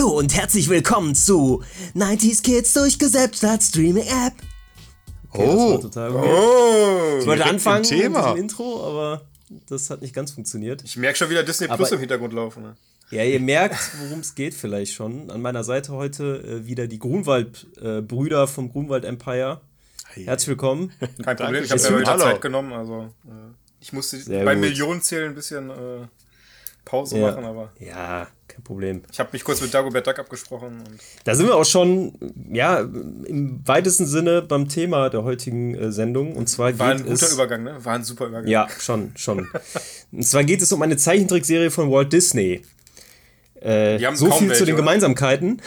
Hallo und herzlich willkommen zu 90s Kids durchgesetzt als Streaming-App. Okay, oh, total oh, ich wollte anfangen mit dem Intro, aber das hat nicht ganz funktioniert. Ich merke schon wieder Disney Plus aber, im Hintergrund laufen. Ne? Ja, ihr merkt, worum es geht vielleicht schon. An meiner Seite heute äh, wieder die Grunwald-Brüder äh, vom Grunwald Empire. Hey. Herzlich willkommen. Kein Problem, ich habe mir wieder Zeit genommen. Also, äh, ich musste Sehr beim Millionenzählen ein bisschen äh, Pause ja. machen, aber. Ja, kein Problem. Ich habe mich kurz mit Dagobert Duck abgesprochen. da sind wir auch schon, ja, im weitesten Sinne beim Thema der heutigen äh, Sendung. Und zwar War ein guter es, Übergang, ne? War ein super Übergang. Ja, schon, schon. und zwar geht es um eine Zeichentrickserie von Walt Disney. Äh, so viel welche, zu den oder? Gemeinsamkeiten.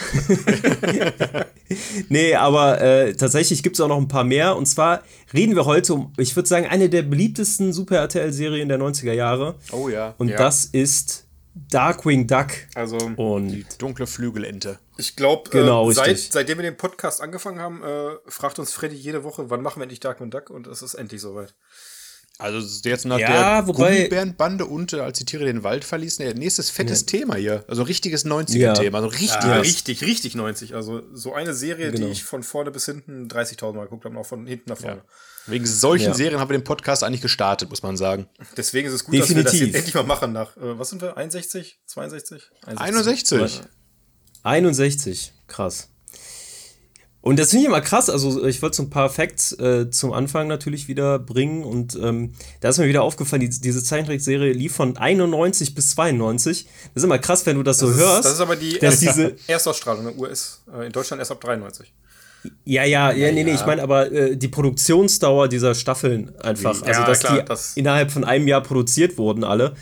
nee, aber äh, tatsächlich gibt es auch noch ein paar mehr. Und zwar reden wir heute um, ich würde sagen, eine der beliebtesten Super RTL-Serien der 90er Jahre. Oh ja. Und ja. das ist Darkwing Duck. Also und die dunkle Flügelente. Ich glaube, genau, äh, seit, seitdem wir den Podcast angefangen haben, äh, fragt uns Freddy jede Woche, wann machen wir endlich Darkwing Duck? Und es ist endlich soweit. Also jetzt nach ja, der wobei, Gummibärenbande und äh, als die Tiere den Wald verließen, ja, nächstes fettes ja. Thema hier. Also richtiges 90er-Thema. Also richtig, ja, richtig, richtig 90. Also so eine Serie, genau. die ich von vorne bis hinten 30.000 Mal geguckt habe, auch von hinten nach vorne. Wegen solchen Serien haben wir den Podcast eigentlich gestartet, muss man sagen. Deswegen ist es gut, Definitiv. dass wir das jetzt endlich mal machen nach, äh, was sind wir, 61, 62? 61. 61. 61, krass. Und das finde ich immer krass. Also, ich wollte so ein paar Facts äh, zum Anfang natürlich wieder bringen. Und ähm, da ist mir wieder aufgefallen, die, diese Zeichentrickserie lief von 91 bis 92. Das ist immer krass, wenn du das, das so ist, hörst. Das ist aber die erst, diese Erstausstrahlung in US. Äh, in Deutschland erst ab 93. Ja, ja, ja, nee, nee, ich meine aber äh, die Produktionsdauer dieser Staffeln einfach. Ja, also, dass klar, die das innerhalb von einem Jahr produziert wurden, alle.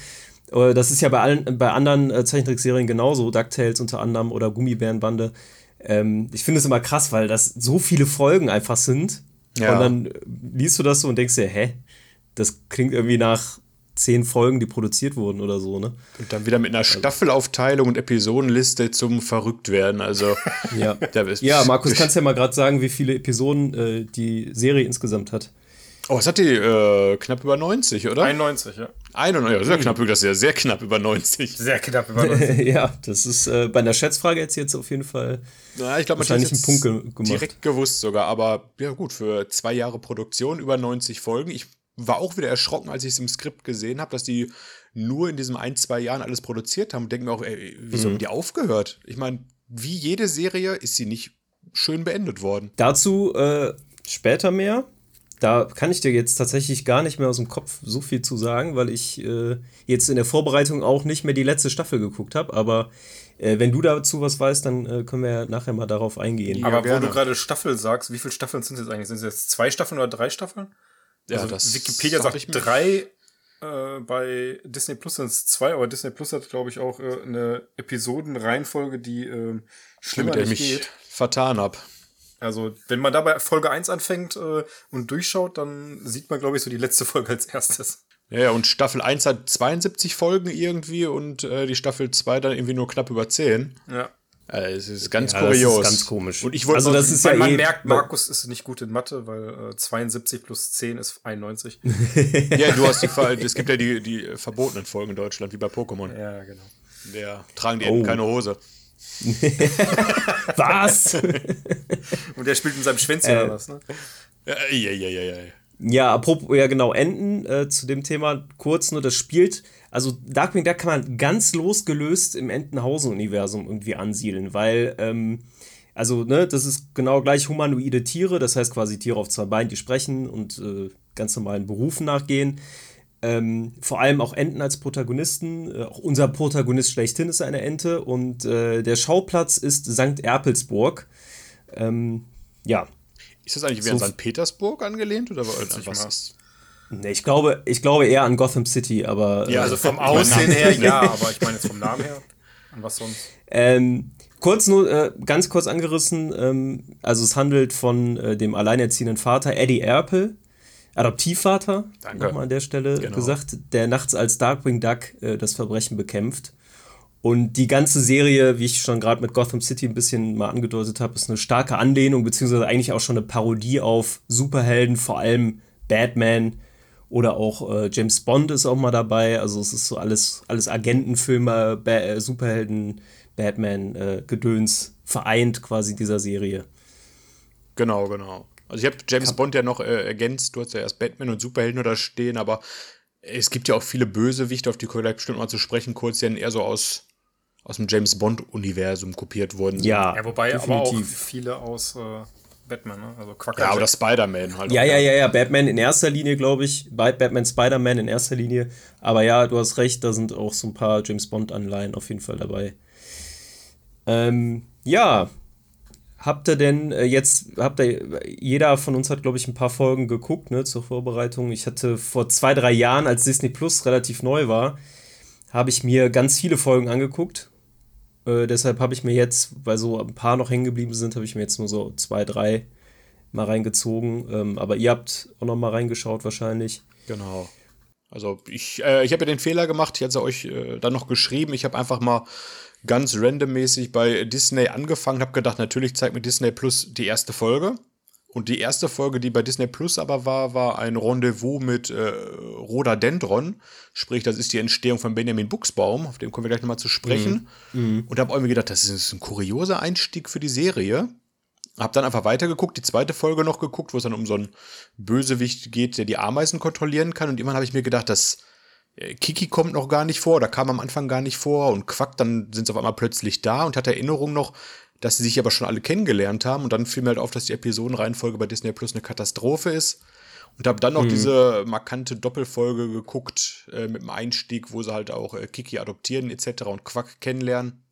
Äh, das ist ja bei allen, bei anderen äh, Zeichentrickserien genauso, DuckTales unter anderem oder Gummibärenbande. Ähm, ich finde es immer krass, weil das so viele Folgen einfach sind. Ja. Und dann liest du das so und denkst dir, hä? Das klingt irgendwie nach zehn Folgen, die produziert wurden oder so, ne? Und dann wieder mit einer also Staffelaufteilung und Episodenliste zum Verrücktwerden. Also, ja. ja, Markus, kannst ja mal gerade sagen, wie viele Episoden äh, die Serie insgesamt hat. Oh, was hat die? Äh, knapp über 90, oder? 91, ja. 91, ja, sehr knapp, das ist ja sehr knapp über 90. Sehr knapp über 90. ja, das ist äh, bei einer Schätzfrage jetzt jetzt auf jeden Fall ja, ich glaube, wahrscheinlich einen Punkt ge gemacht. Direkt gewusst sogar, aber ja gut, für zwei Jahre Produktion über 90 Folgen. Ich war auch wieder erschrocken, als ich es im Skript gesehen habe, dass die nur in diesen ein, zwei Jahren alles produziert haben und denke mir auch, ey, wieso mhm. haben die aufgehört? Ich meine, wie jede Serie ist sie nicht schön beendet worden. Dazu äh, später mehr da kann ich dir jetzt tatsächlich gar nicht mehr aus dem Kopf so viel zu sagen, weil ich äh, jetzt in der Vorbereitung auch nicht mehr die letzte Staffel geguckt habe. Aber äh, wenn du dazu was weißt, dann äh, können wir nachher mal darauf eingehen. Ja, aber gerne. wo du gerade Staffel sagst, wie viele Staffeln sind es jetzt eigentlich? Sind es jetzt zwei Staffeln oder drei Staffeln? Ja, also das Wikipedia sagt drei, äh, bei Disney Plus sind es zwei, aber Disney Plus hat, glaube ich, auch äh, eine Episodenreihenfolge, die äh, schlimmer Mit der nicht geht. vertan habe. Also, wenn man da bei Folge 1 anfängt äh, und durchschaut, dann sieht man, glaube ich, so die letzte Folge als erstes. Ja, ja, und Staffel 1 hat 72 Folgen irgendwie und äh, die Staffel 2 dann irgendwie nur knapp über 10. Ja. Also, es ist ganz ja, kurios. Das ist ganz komisch. Und ich wollte also, das ist ja man eh merkt, Markus ist nicht gut in Mathe, weil äh, 72 plus 10 ist 91. ja, du hast die Fall, es gibt ja die, die verbotenen Folgen in Deutschland, wie bei Pokémon. Ja, genau. Ja, tragen die oh. eben keine Hose. was? Und der spielt in seinem Schwänzchen äh, oder was, ne? Ja, ja, ja, ja, ja. Ja, apropos, ja genau, Enden äh, zu dem Thema kurz nur, das spielt, also Darkwing Duck kann man ganz losgelöst im Entenhausen-Universum irgendwie ansiedeln, weil, ähm, also, ne, das ist genau gleich humanoide Tiere, das heißt quasi Tiere auf zwei Beinen, die sprechen und äh, ganz normalen Berufen nachgehen. Ähm, vor allem auch Enten als Protagonisten. Äh, auch unser Protagonist schlechthin ist eine Ente und äh, der Schauplatz ist St. Erpelsburg. Ähm, ja. Ist das eigentlich wie so an St. Petersburg angelehnt oder was ist? Nee, ich glaube, ich glaube eher an Gotham City, aber. Ja, also vom Aussehen her ja, aber ich meine jetzt vom Namen her. An was sonst? Ähm, kurz nur, äh, ganz kurz angerissen, ähm, also es handelt von äh, dem alleinerziehenden Vater Eddie Erpel, Adoptivvater, nochmal an der Stelle genau. gesagt, der nachts als Darkwing Duck äh, das Verbrechen bekämpft. Und die ganze Serie, wie ich schon gerade mit Gotham City ein bisschen mal angedeutet habe, ist eine starke Anlehnung, beziehungsweise eigentlich auch schon eine Parodie auf Superhelden, vor allem Batman Oder auch äh, James Bond ist auch mal dabei. Also es ist so alles, alles Agentenfilme, ba äh, Superhelden, Batman, äh, Gedöns vereint quasi dieser Serie. Genau, genau. Also ich habe James Kann Bond ja noch äh, ergänzt, du hast ja erst Batman und Superhelden da stehen, aber es gibt ja auch viele Bösewichte, auf die können wir gleich bestimmt mal zu sprechen, kurz, die dann eher so aus, aus dem James Bond-Universum kopiert wurden. Ja, ja wobei definitiv. aber auch viele aus äh, Batman, ne? Also Quacker. Ja, oder Spider-Man halt. Ja, ja, ja, ja, Batman in erster Linie, glaube ich. Batman, Spider-Man in erster Linie. Aber ja, du hast recht, da sind auch so ein paar James Bond-Anleihen auf jeden Fall dabei. Ähm, ja, habt ihr denn äh, jetzt, habt ihr, jeder von uns hat, glaube ich, ein paar Folgen geguckt, ne, zur Vorbereitung. Ich hatte vor zwei, drei Jahren, als Disney Plus relativ neu war, habe ich mir ganz viele Folgen angeguckt. Äh, deshalb habe ich mir jetzt, weil so ein paar noch hängen geblieben sind, habe ich mir jetzt nur so zwei, drei mal reingezogen. Ähm, aber ihr habt auch noch mal reingeschaut wahrscheinlich. Genau. Also ich, äh, ich habe ja den Fehler gemacht, ich hatte euch äh, dann noch geschrieben, ich habe einfach mal ganz randommäßig bei Disney angefangen, habe gedacht, natürlich zeigt mir Disney Plus die erste Folge. Und die erste Folge, die bei Disney Plus aber war, war ein Rendezvous mit äh, Rhododendron. Sprich, das ist die Entstehung von Benjamin Buchsbaum, auf dem kommen wir gleich nochmal zu sprechen. Mhm. mhm. Und habe mir gedacht, das ist ein kurioser Einstieg für die Serie. Hab dann einfach weitergeguckt, die zweite Folge noch geguckt, wo es dann um so einen Bösewicht geht, der die Ameisen kontrollieren kann. Und irgendwann habe ich mir gedacht, das äh, Kiki kommt noch gar nicht vor, da kam am Anfang gar nicht vor und Quack, dann sind sie auf einmal plötzlich da und hat Erinnerung noch, dass sie sich aber schon alle kennengelernt haben und dann fiel mir halt auf, dass die Episodenreihenfolge bei Disney Plus eine Katastrophe ist. Und habe dann noch mhm. diese markante Doppelfolge geguckt äh, mit dem Einstieg, wo sie halt auch äh, Kiki adoptieren etc. und Quack kennenlernen.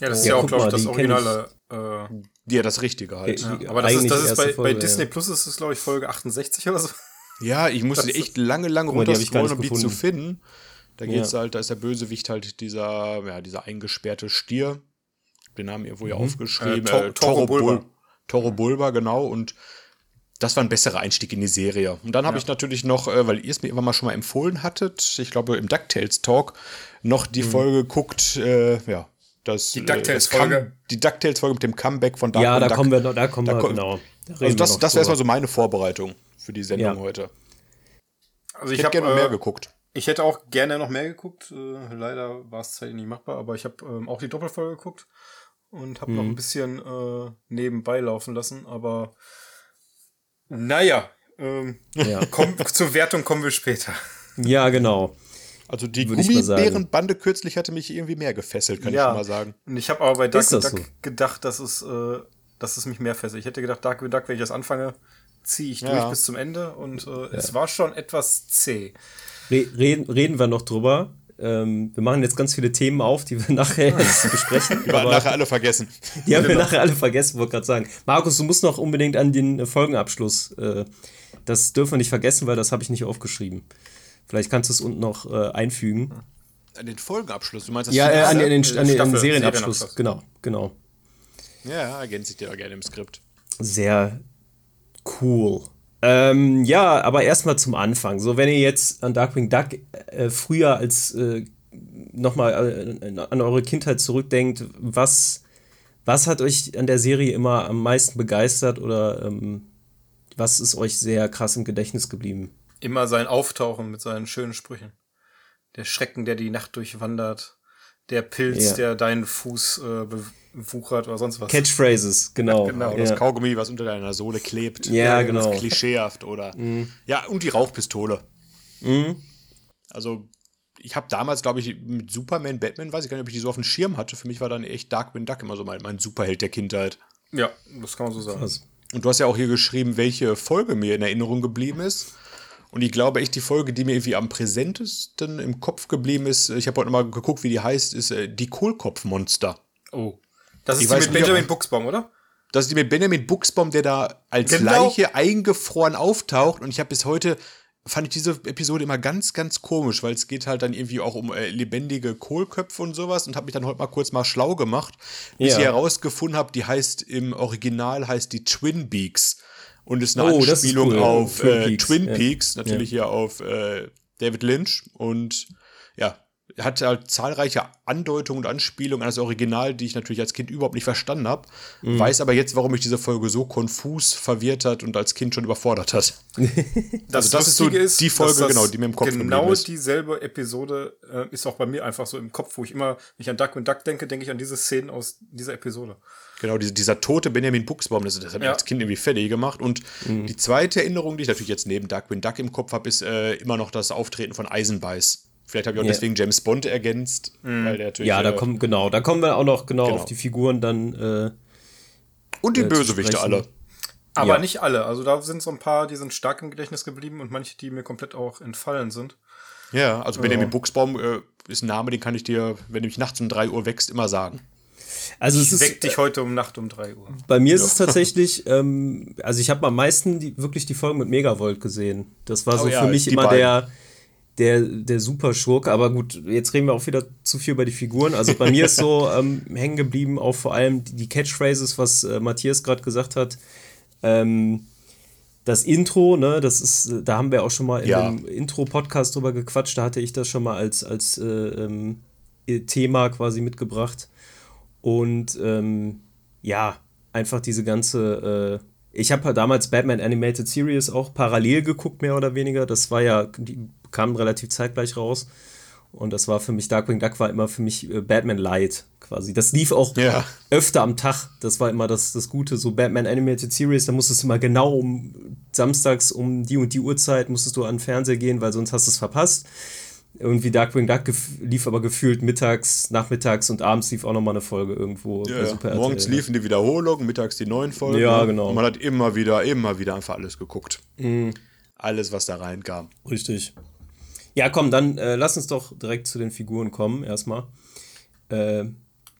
Ja, das ist ja, ja auch, glaube ich, das originale. Äh, ja, das Richtige halt. Ja, aber das ist, das ist bei, Folge, bei Disney Plus ist es, glaube ich, Folge 68 oder so. Ja, ich musste das echt lange, lange runterscrollen, um die zu finden. Da geht's ja. halt, da ist der Bösewicht halt dieser, ja, dieser eingesperrte Stier, den Namen irgendwo ja mhm. aufgeschrieben. Äh, äh, Toro, Bulba. Toro Bulba, genau. Und das war ein besserer Einstieg in die Serie. Und dann habe ja. ich natürlich noch, äh, weil ihr es mir immer mal schon mal empfohlen hattet, ich glaube im DuckTales Talk, noch die mhm. Folge guckt, äh, ja, das, die äh, DuckTales-Folge. Die DuckTales-Folge mit dem Comeback von Dark Ja, da Duck. kommen wir, da kommen da wir, genau. Da also das, das wäre erstmal so meine Vorbereitung für die Sendung ja. heute. Also ich, ich hätte gerne äh, mehr geguckt. Ich hätte auch gerne noch mehr geguckt. Äh, leider war es zeitlich nicht machbar, aber ich habe ähm, auch die Doppelfolge geguckt und habe mhm. noch ein bisschen äh, nebenbei laufen lassen. Aber naja, ähm, ja. komm, zur Wertung kommen wir später. Ja, genau. Also die Gummibärenbande kürzlich hatte mich irgendwie mehr gefesselt, kann ja. ich schon mal sagen. Und ich habe aber bei Dark Duck so? gedacht, dass es, äh, dass es mich mehr fesselt. Ich hätte gedacht, Dark Duck, wenn ich das anfange, ziehe ich ja. durch bis zum Ende und äh, ja. es war schon etwas zäh. reden, reden wir noch drüber. Ähm, wir machen jetzt ganz viele Themen auf, die wir nachher besprechen. Die wir nachher alle vergessen. Die haben wir nachher alle vergessen, wollte gerade sagen. Markus, du musst noch unbedingt an den Folgenabschluss. Äh, das dürfen wir nicht vergessen, weil das habe ich nicht aufgeschrieben. Vielleicht kannst du es unten noch äh, einfügen. An den Folgenabschluss? Du meinst das Ja, äh, an, den, an, den, an den Serienabschluss. Serienabschluss. Genau, genau. Ja, ergänze ich dir gerne im Skript. Sehr, Cool. Ähm, ja, aber erstmal zum Anfang. So, wenn ihr jetzt an Darkwing Duck äh, früher als äh, nochmal äh, an eure Kindheit zurückdenkt, was, was hat euch an der Serie immer am meisten begeistert oder ähm, was ist euch sehr krass im Gedächtnis geblieben? Immer sein Auftauchen mit seinen schönen Sprüchen. Der Schrecken, der die Nacht durchwandert. Der Pilz, ja. der deinen Fuß äh, wuchert oder sonst was. Catchphrases, genau. Ja, genau, ja. das Kaugummi, was unter deiner Sohle klebt. Ja, ja genau. Klischeehaft oder. Mhm. Ja, und die Rauchpistole. Mhm. Also, ich habe damals, glaube ich, mit Superman, Batman, weiß ich gar nicht, ob ich die so auf dem Schirm hatte. Für mich war dann echt Darkwing Duck immer so mein, mein Superheld der Kindheit. Ja, das kann man so sagen. Krass. Und du hast ja auch hier geschrieben, welche Folge mir in Erinnerung geblieben ist. Und ich glaube echt, die Folge, die mir irgendwie am präsentesten im Kopf geblieben ist, ich habe heute mal geguckt, wie die heißt, ist äh, die Kohlkopfmonster. Oh. Das ist ich die mit Benjamin Buchsbaum, oder? Das ist die mit Benjamin Buchsbaum, der da als genau. Leiche eingefroren auftaucht. Und ich habe bis heute, fand ich diese Episode immer ganz, ganz komisch, weil es geht halt dann irgendwie auch um äh, lebendige Kohlköpfe und sowas. Und habe mich dann heute mal kurz mal schlau gemacht, bis ja. ich herausgefunden habe, die heißt im Original heißt die Twin Beaks. Und ist eine oh, Anspielung cool. auf Twin, äh, Peaks. Twin Peaks, natürlich ja. hier auf äh, David Lynch. Und ja, hat halt zahlreiche Andeutungen und Anspielungen an das Original, die ich natürlich als Kind überhaupt nicht verstanden habe. Mhm. Weiß aber jetzt, warum mich diese Folge so konfus verwirrt hat und als Kind schon überfordert hat. das, also das ist so ist, die Folge, genau, die mir im Kopf Genau dieselbe Episode äh, ist auch bei mir einfach so im Kopf, wo ich immer, wenn ich an Duck und Duck denke, denke ich an diese Szenen aus dieser Episode. Genau, dieser, dieser tote Benjamin Buchsbaum, das, das hat mich ja. als Kind irgendwie fertig gemacht. Und mhm. die zweite Erinnerung, die ich natürlich jetzt neben Duck Duck im Kopf habe, ist äh, immer noch das Auftreten von Eisenbeiß. Vielleicht habe ich auch ja. deswegen James Bond ergänzt, mhm. weil der natürlich. Ja, da äh, kommen, genau, da kommen wir auch noch genau, genau. auf die Figuren dann. Äh, und die äh, Bösewichte alle. Aber ja. nicht alle. Also da sind so ein paar, die sind stark im Gedächtnis geblieben und manche, die mir komplett auch entfallen sind. Ja, also Benjamin Buchsbaum äh, ist ein Name, den kann ich dir, wenn du mich nachts um 3 Uhr wächst, immer sagen. Also ich es weck dich heute um Nacht um 3 Uhr. Bei mir ist es tatsächlich, ähm, also ich habe am meisten die, wirklich die Folgen mit Megavolt gesehen. Das war so oh, ja, für mich immer beiden. der, der, der Superschurke. Aber gut, jetzt reden wir auch wieder zu viel über die Figuren. Also bei mir ist so ähm, hängen geblieben auch vor allem die, die Catchphrases, was äh, Matthias gerade gesagt hat. Ähm, das Intro, ne, das ist, da haben wir auch schon mal in ja. dem Intro-Podcast drüber gequatscht, da hatte ich das schon mal als, als äh, ähm, Thema quasi mitgebracht. Und ähm, ja, einfach diese ganze. Äh, ich habe damals Batman Animated Series auch parallel geguckt, mehr oder weniger. Das war ja, die kamen relativ zeitgleich raus. Und das war für mich, Darkwing Duck war immer für mich äh, Batman Light quasi. Das lief auch ja. öfter am Tag. Das war immer das, das Gute. So Batman Animated Series, da musstest du immer genau um samstags um die und die Uhrzeit musstest du an den Fernseher gehen, weil sonst hast du es verpasst irgendwie Darkwing Duck lief aber gefühlt mittags, nachmittags und abends lief auch nochmal eine Folge irgendwo. Ja, ja. Morgens liefen die Wiederholungen, mittags die neuen Folgen. Ja, genau. Und man hat immer wieder, immer wieder einfach alles geguckt. Mhm. Alles, was da reinkam. Richtig. Ja, komm, dann äh, lass uns doch direkt zu den Figuren kommen, erstmal. Äh,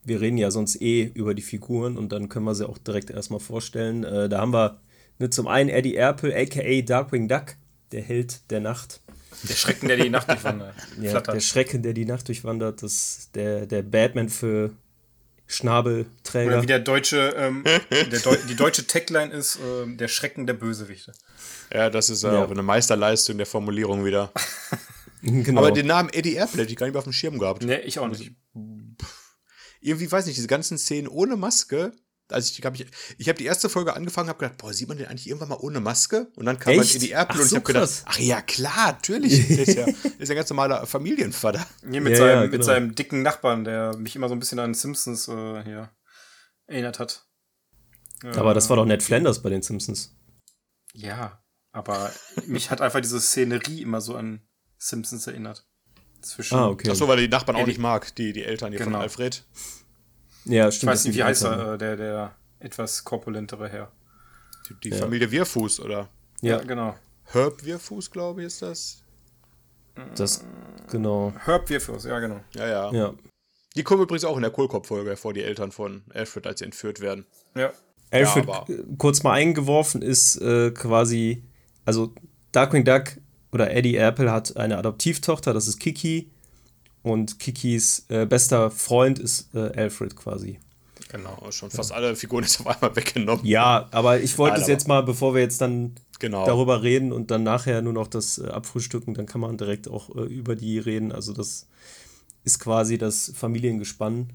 wir reden ja sonst eh über die Figuren und dann können wir sie auch direkt erstmal vorstellen. Äh, da haben wir ne, zum einen Eddie Erpel, aka Darkwing Duck, der Held der Nacht. Der Schrecken, der die Nacht durchwandert. ja, der Schrecken, der die Nacht durchwandert, das der, der Batman für Schnabelträger. Oder wie der deutsche, ähm, der Deu die deutsche Tagline ist, äh, der Schrecken der Bösewichte. Ja, das ist äh, ja. auch eine Meisterleistung der Formulierung wieder. genau. Aber den Namen Eddie Airplay hätte ich gar nicht mehr auf dem Schirm gehabt. Nee, ich auch nicht. Irgendwie weiß nicht, diese ganzen Szenen ohne Maske, also ich habe ich, ich hab die erste Folge angefangen, habe gedacht, boah, sieht man den eigentlich irgendwann mal ohne Maske? Und dann kam Echt? man in die Apple und ich habe gedacht, ach ja, klar, natürlich. Der ist ja, ist ja ein ganz normaler Familienvater. Nee, mit, ja, seinem, ja, genau. mit seinem dicken Nachbarn, der mich immer so ein bisschen an Simpsons äh, hier erinnert hat. Aber das war doch Ned Flanders bei den Simpsons. Ja, aber mich hat einfach diese Szenerie immer so an Simpsons erinnert. Zwischen ah, okay. Achso, weil er die Nachbarn auch nicht mag, die, die Eltern hier genau. von Alfred. Ja, stimmt. Ich weiß nicht, wie heißt er, äh, der, der etwas korpulentere Herr. Die, die ja. Familie Wirfuß, oder? Ja, ja genau. Herb Wirfuß, glaube ich, ist das. Das, genau. Herb Wirfuß, ja, genau. Ja, ja. ja. Die kommen übrigens auch in der Kohlkopf-Folge vor, die Eltern von Alfred, als sie entführt werden. Ja. Alfred, ja, kurz mal eingeworfen, ist äh, quasi, also Darkwing Duck oder Eddie Apple hat eine Adoptivtochter, das ist Kiki. Und Kikis äh, bester Freund ist äh, Alfred quasi. Genau, schon fast ja. alle Figuren ist auf einmal weggenommen. Ja, aber ich wollte es jetzt mal, bevor wir jetzt dann genau. darüber reden und dann nachher nur noch das äh, abfrühstücken, dann kann man direkt auch äh, über die reden. Also das ist quasi das Familiengespann.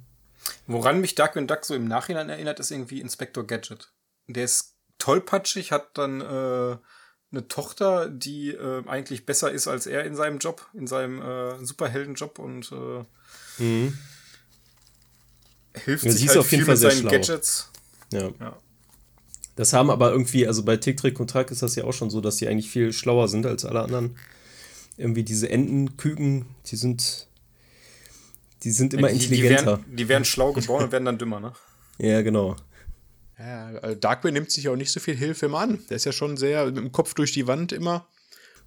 Woran mich Darkwing Duck so im Nachhinein erinnert, ist irgendwie Inspector Gadget. Der ist tollpatschig, hat dann äh, eine Tochter, die äh, eigentlich besser ist als er in seinem Job, in seinem äh, Superheldenjob und äh, mhm. hilft ja, sich halt auf jeden Fall mit seinen schlau. Gadgets. Ja. ja. Das haben aber irgendwie, also bei Tick, Trick und Track ist das ja auch schon so, dass die eigentlich viel schlauer sind als alle anderen. Irgendwie diese Entenküken, die sind, die sind immer die, intelligenter. Die werden, die werden schlau geboren und werden dann dümmer, ne? Ja, genau. Ja, also Darkwing nimmt sich auch nicht so viel Hilfe immer an. Der ist ja schon sehr mit dem Kopf durch die Wand immer.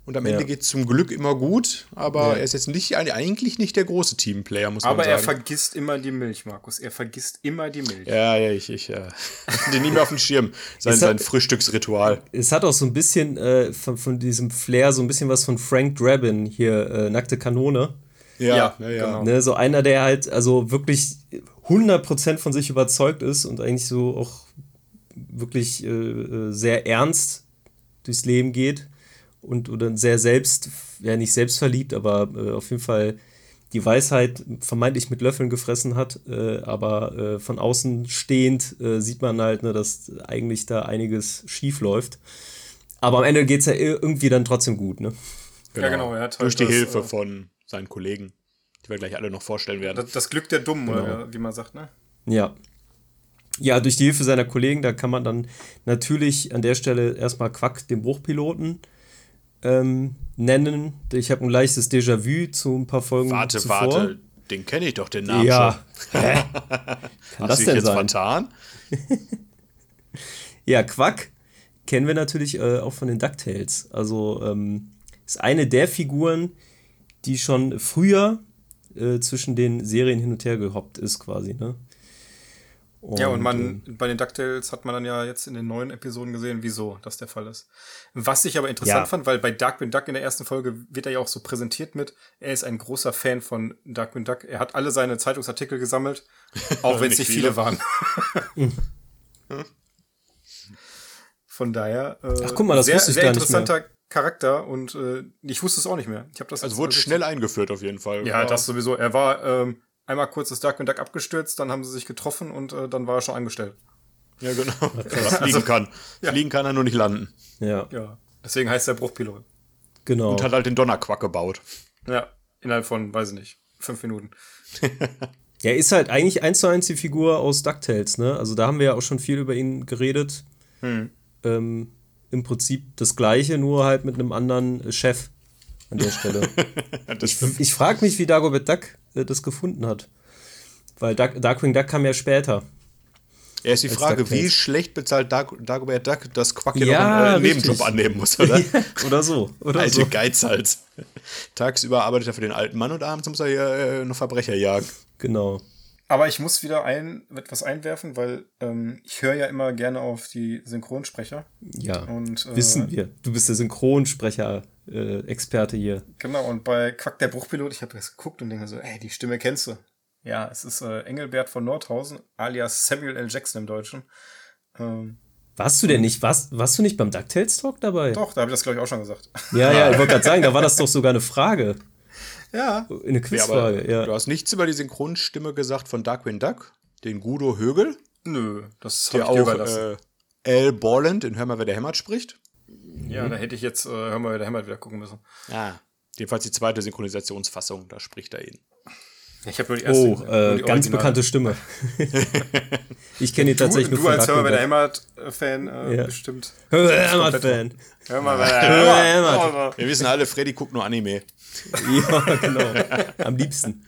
Und am ja. Ende geht es zum Glück immer gut, aber ja. er ist jetzt nicht, eigentlich nicht der große Teamplayer, muss aber man sagen. Aber er vergisst immer die Milch, Markus. Er vergisst immer die Milch. Ja, ja, ich, ich äh, den nie mehr auf dem Schirm. Sein, hat, sein Frühstücksritual. Es hat auch so ein bisschen äh, von, von, diesem Flair, so ein bisschen was von Frank Drabin hier, äh, Nackte Kanone. Ja, ja, ja. ja. Genau. Ne, so einer, der halt also wirklich 100% von sich überzeugt ist und eigentlich so auch wirklich äh, äh, sehr ernst durchs Leben geht und oder sehr selbst, ja nicht selbstverliebt, aber äh, auf jeden Fall die Weisheit vermeintlich mit Löffeln gefressen hat, äh, aber äh, von außen stehend äh, sieht man halt, ne, dass eigentlich da einiges schief läuft. Aber am Ende geht es ja irgendwie dann trotzdem gut, ne? Genau. Ja, genau. Er hat halt Durch die das, Hilfe äh, von seinen Kollegen, die wir gleich alle noch vorstellen werden. Das, das Glück der Dummen, genau. oder wie man sagt, ne? Ja. Ja, durch die Hilfe seiner Kollegen, da kann man dann natürlich an der Stelle erstmal Quack, den Bruchpiloten, ähm, nennen. Ich habe ein leichtes Déjà-vu zu ein paar Folgen Warte, zuvor. warte, den kenne ich doch, den Namen ja. schon. Hä? Kann Hast das denn jetzt sein? vertan? ja, Quack kennen wir natürlich äh, auch von den DuckTales. Also ähm, ist eine der Figuren, die schon früher äh, zwischen den Serien hin und her gehoppt ist, quasi, ne? Und, ja, und man, äh, bei den DuckTales hat man dann ja jetzt in den neuen Episoden gesehen, wieso das der Fall ist. Was ich aber interessant ja. fand, weil bei Darkwing Duck in der ersten Folge wird er ja auch so präsentiert mit, er ist ein großer Fan von Darkwing Duck. Er hat alle seine Zeitungsartikel gesammelt, auch wenn es nicht viele, viele waren. Von daher, äh, Ach, guck mal, das sehr, sehr interessanter Charakter und äh, ich wusste es auch nicht mehr. Ich das also wurde schnell eingeführt auf jeden Fall. Ja, das sowieso. Er war ähm, einmal kurz das Darkwing Duck abgestürzt, dann haben sie sich getroffen und äh, dann war er schon angestellt. Ja, genau. Was fliegen kann. Ja. Fliegen kann er nur nicht landen. Ja. ja. Deswegen heißt er Bruchpilot. Genau. Und hat halt den Donnerquack gebaut. Ja, innerhalb von, weiß ich nicht, fünf Minuten. er ist halt eigentlich eins zu eins die Figur aus DuckTales, ne? Also da haben wir ja auch schon viel über ihn geredet. Hm. Ähm, Im Prinzip das gleiche, nur halt mit einem anderen Chef an der Stelle. ich ich frage mich, wie Dagobert Duck äh, das gefunden hat. Weil Dark, Darkwing Duck kam ja später. Ja, ist die Frage, wie schlecht bezahlt Dark, Dagobert Duck, dass Quack hier ja, noch einen äh, Nebenjob annehmen muss, oder? ja, oder so. Oder Alte so. Geizhals. Tagsüber arbeitet er für den alten Mann und abends muss er hier äh, noch Verbrecher jagen. Genau. Aber ich muss wieder ein, etwas einwerfen, weil ähm, ich höre ja immer gerne auf die Synchronsprecher. Ja, und, äh, wissen wir. Du bist der Synchronsprecher-Experte äh, hier. Genau, und bei Quack der Bruchpilot, ich habe das geguckt und denke so, ey, die Stimme kennst du. Ja, es ist äh, Engelbert von Nordhausen, alias Samuel L. Jackson im Deutschen. Ähm, warst du denn nicht, warst, warst du nicht beim DuckTales Talk dabei? Doch, da habe ich das, glaube ich, auch schon gesagt. Ja, ja, ich wollte gerade sagen, da war das doch sogar eine Frage. Ja. Eine Quizfrage, ja, ja. Du hast nichts über die Synchronstimme gesagt von Darkwing Duck, den Guido Högel. Nö, das habe ich auch äh, Al Borland in Hör mal, wer der hämmert spricht. Ja, mhm. da hätte ich jetzt äh, Hör mal, wer der hämmert wieder gucken müssen. Ja, jedenfalls die zweite Synchronisationsfassung, da spricht er ihn. Ich habe nur die erste. Oh, äh, die ganz bekannte Stimme. ich kenne ihn tatsächlich du, nur Du als Hör mal, wer der hämmert-Fan äh, ja. bestimmt. Hör mal, wer der hämmert-Fan. Hör mal, der hämmert. Wir wissen alle, Freddy guckt nur Anime. ja, genau. Am liebsten.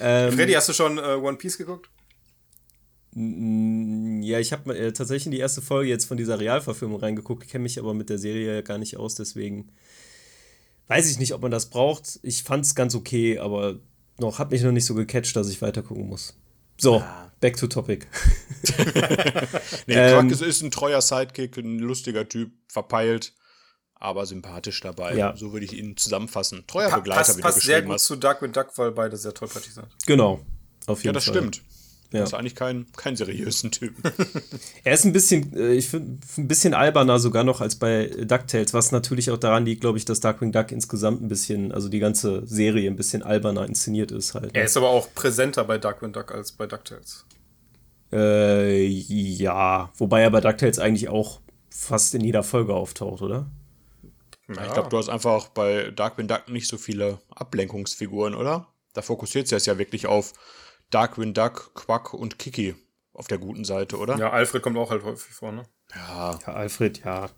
Ähm, Freddy, hast du schon äh, One Piece geguckt? Ja, ich habe äh, tatsächlich in die erste Folge jetzt von dieser Realverfilmung reingeguckt, kenne mich aber mit der Serie gar nicht aus, deswegen weiß ich nicht, ob man das braucht. Ich fand es ganz okay, aber noch hat mich noch nicht so gecatcht, dass ich weiter gucken muss. So, ah. back to topic. nee, ähm, Quack ist ein treuer Sidekick, ein lustiger Typ, verpeilt aber sympathisch dabei. Ja. So würde ich ihn zusammenfassen. Treuer pa Begleiter, passt, wie passt sehr gut hast. zu Darkwing Duck, weil beide sehr tollpatschig sind. Genau, auf jeden Ja, das Fall. stimmt. Ja. Das ist eigentlich kein, kein seriösen Typ. er ist ein bisschen, äh, ich finde, ein bisschen alberner sogar noch als bei DuckTales, was natürlich auch daran liegt, glaube ich, dass Darkwing Duck insgesamt ein bisschen, also die ganze Serie ein bisschen alberner inszeniert ist halt. Ne? Er ist aber auch präsenter bei Darkwing Duck als bei DuckTales. Äh, ja, wobei er bei DuckTales eigentlich auch fast in jeder Folge auftaucht, oder? Ja. Ich glaube, du hast einfach bei Darkwing Duck nicht so viele Ablenkungsfiguren, oder? Da fokussiert sich ja wirklich auf Darkwing Duck, Quack und Kiki auf der guten Seite, oder? Ja, Alfred kommt auch halt häufig vor, ne? Ja. Ja, Alfred, ja.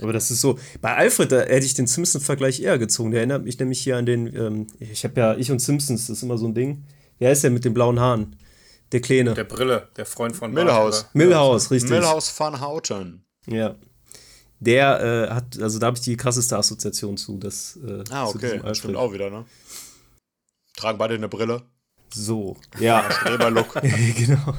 Aber das ist so. Bei Alfred, da hätte ich den Simpsons-Vergleich eher gezogen. Der erinnert mich nämlich hier an den. Ähm, ich habe ja, ich und Simpsons, das ist immer so ein Ding. Wer ist der mit den blauen Haaren? Der Kleine. Der Brille, der Freund von Millhouse. Millhouse, richtig. Millhouse van Houten. Ja der äh, hat, also da habe ich die krasseste Assoziation zu. Das, äh, ah, okay, das stimmt auch wieder, ne? Tragen beide eine Brille. So, ja. Streberlook. genau.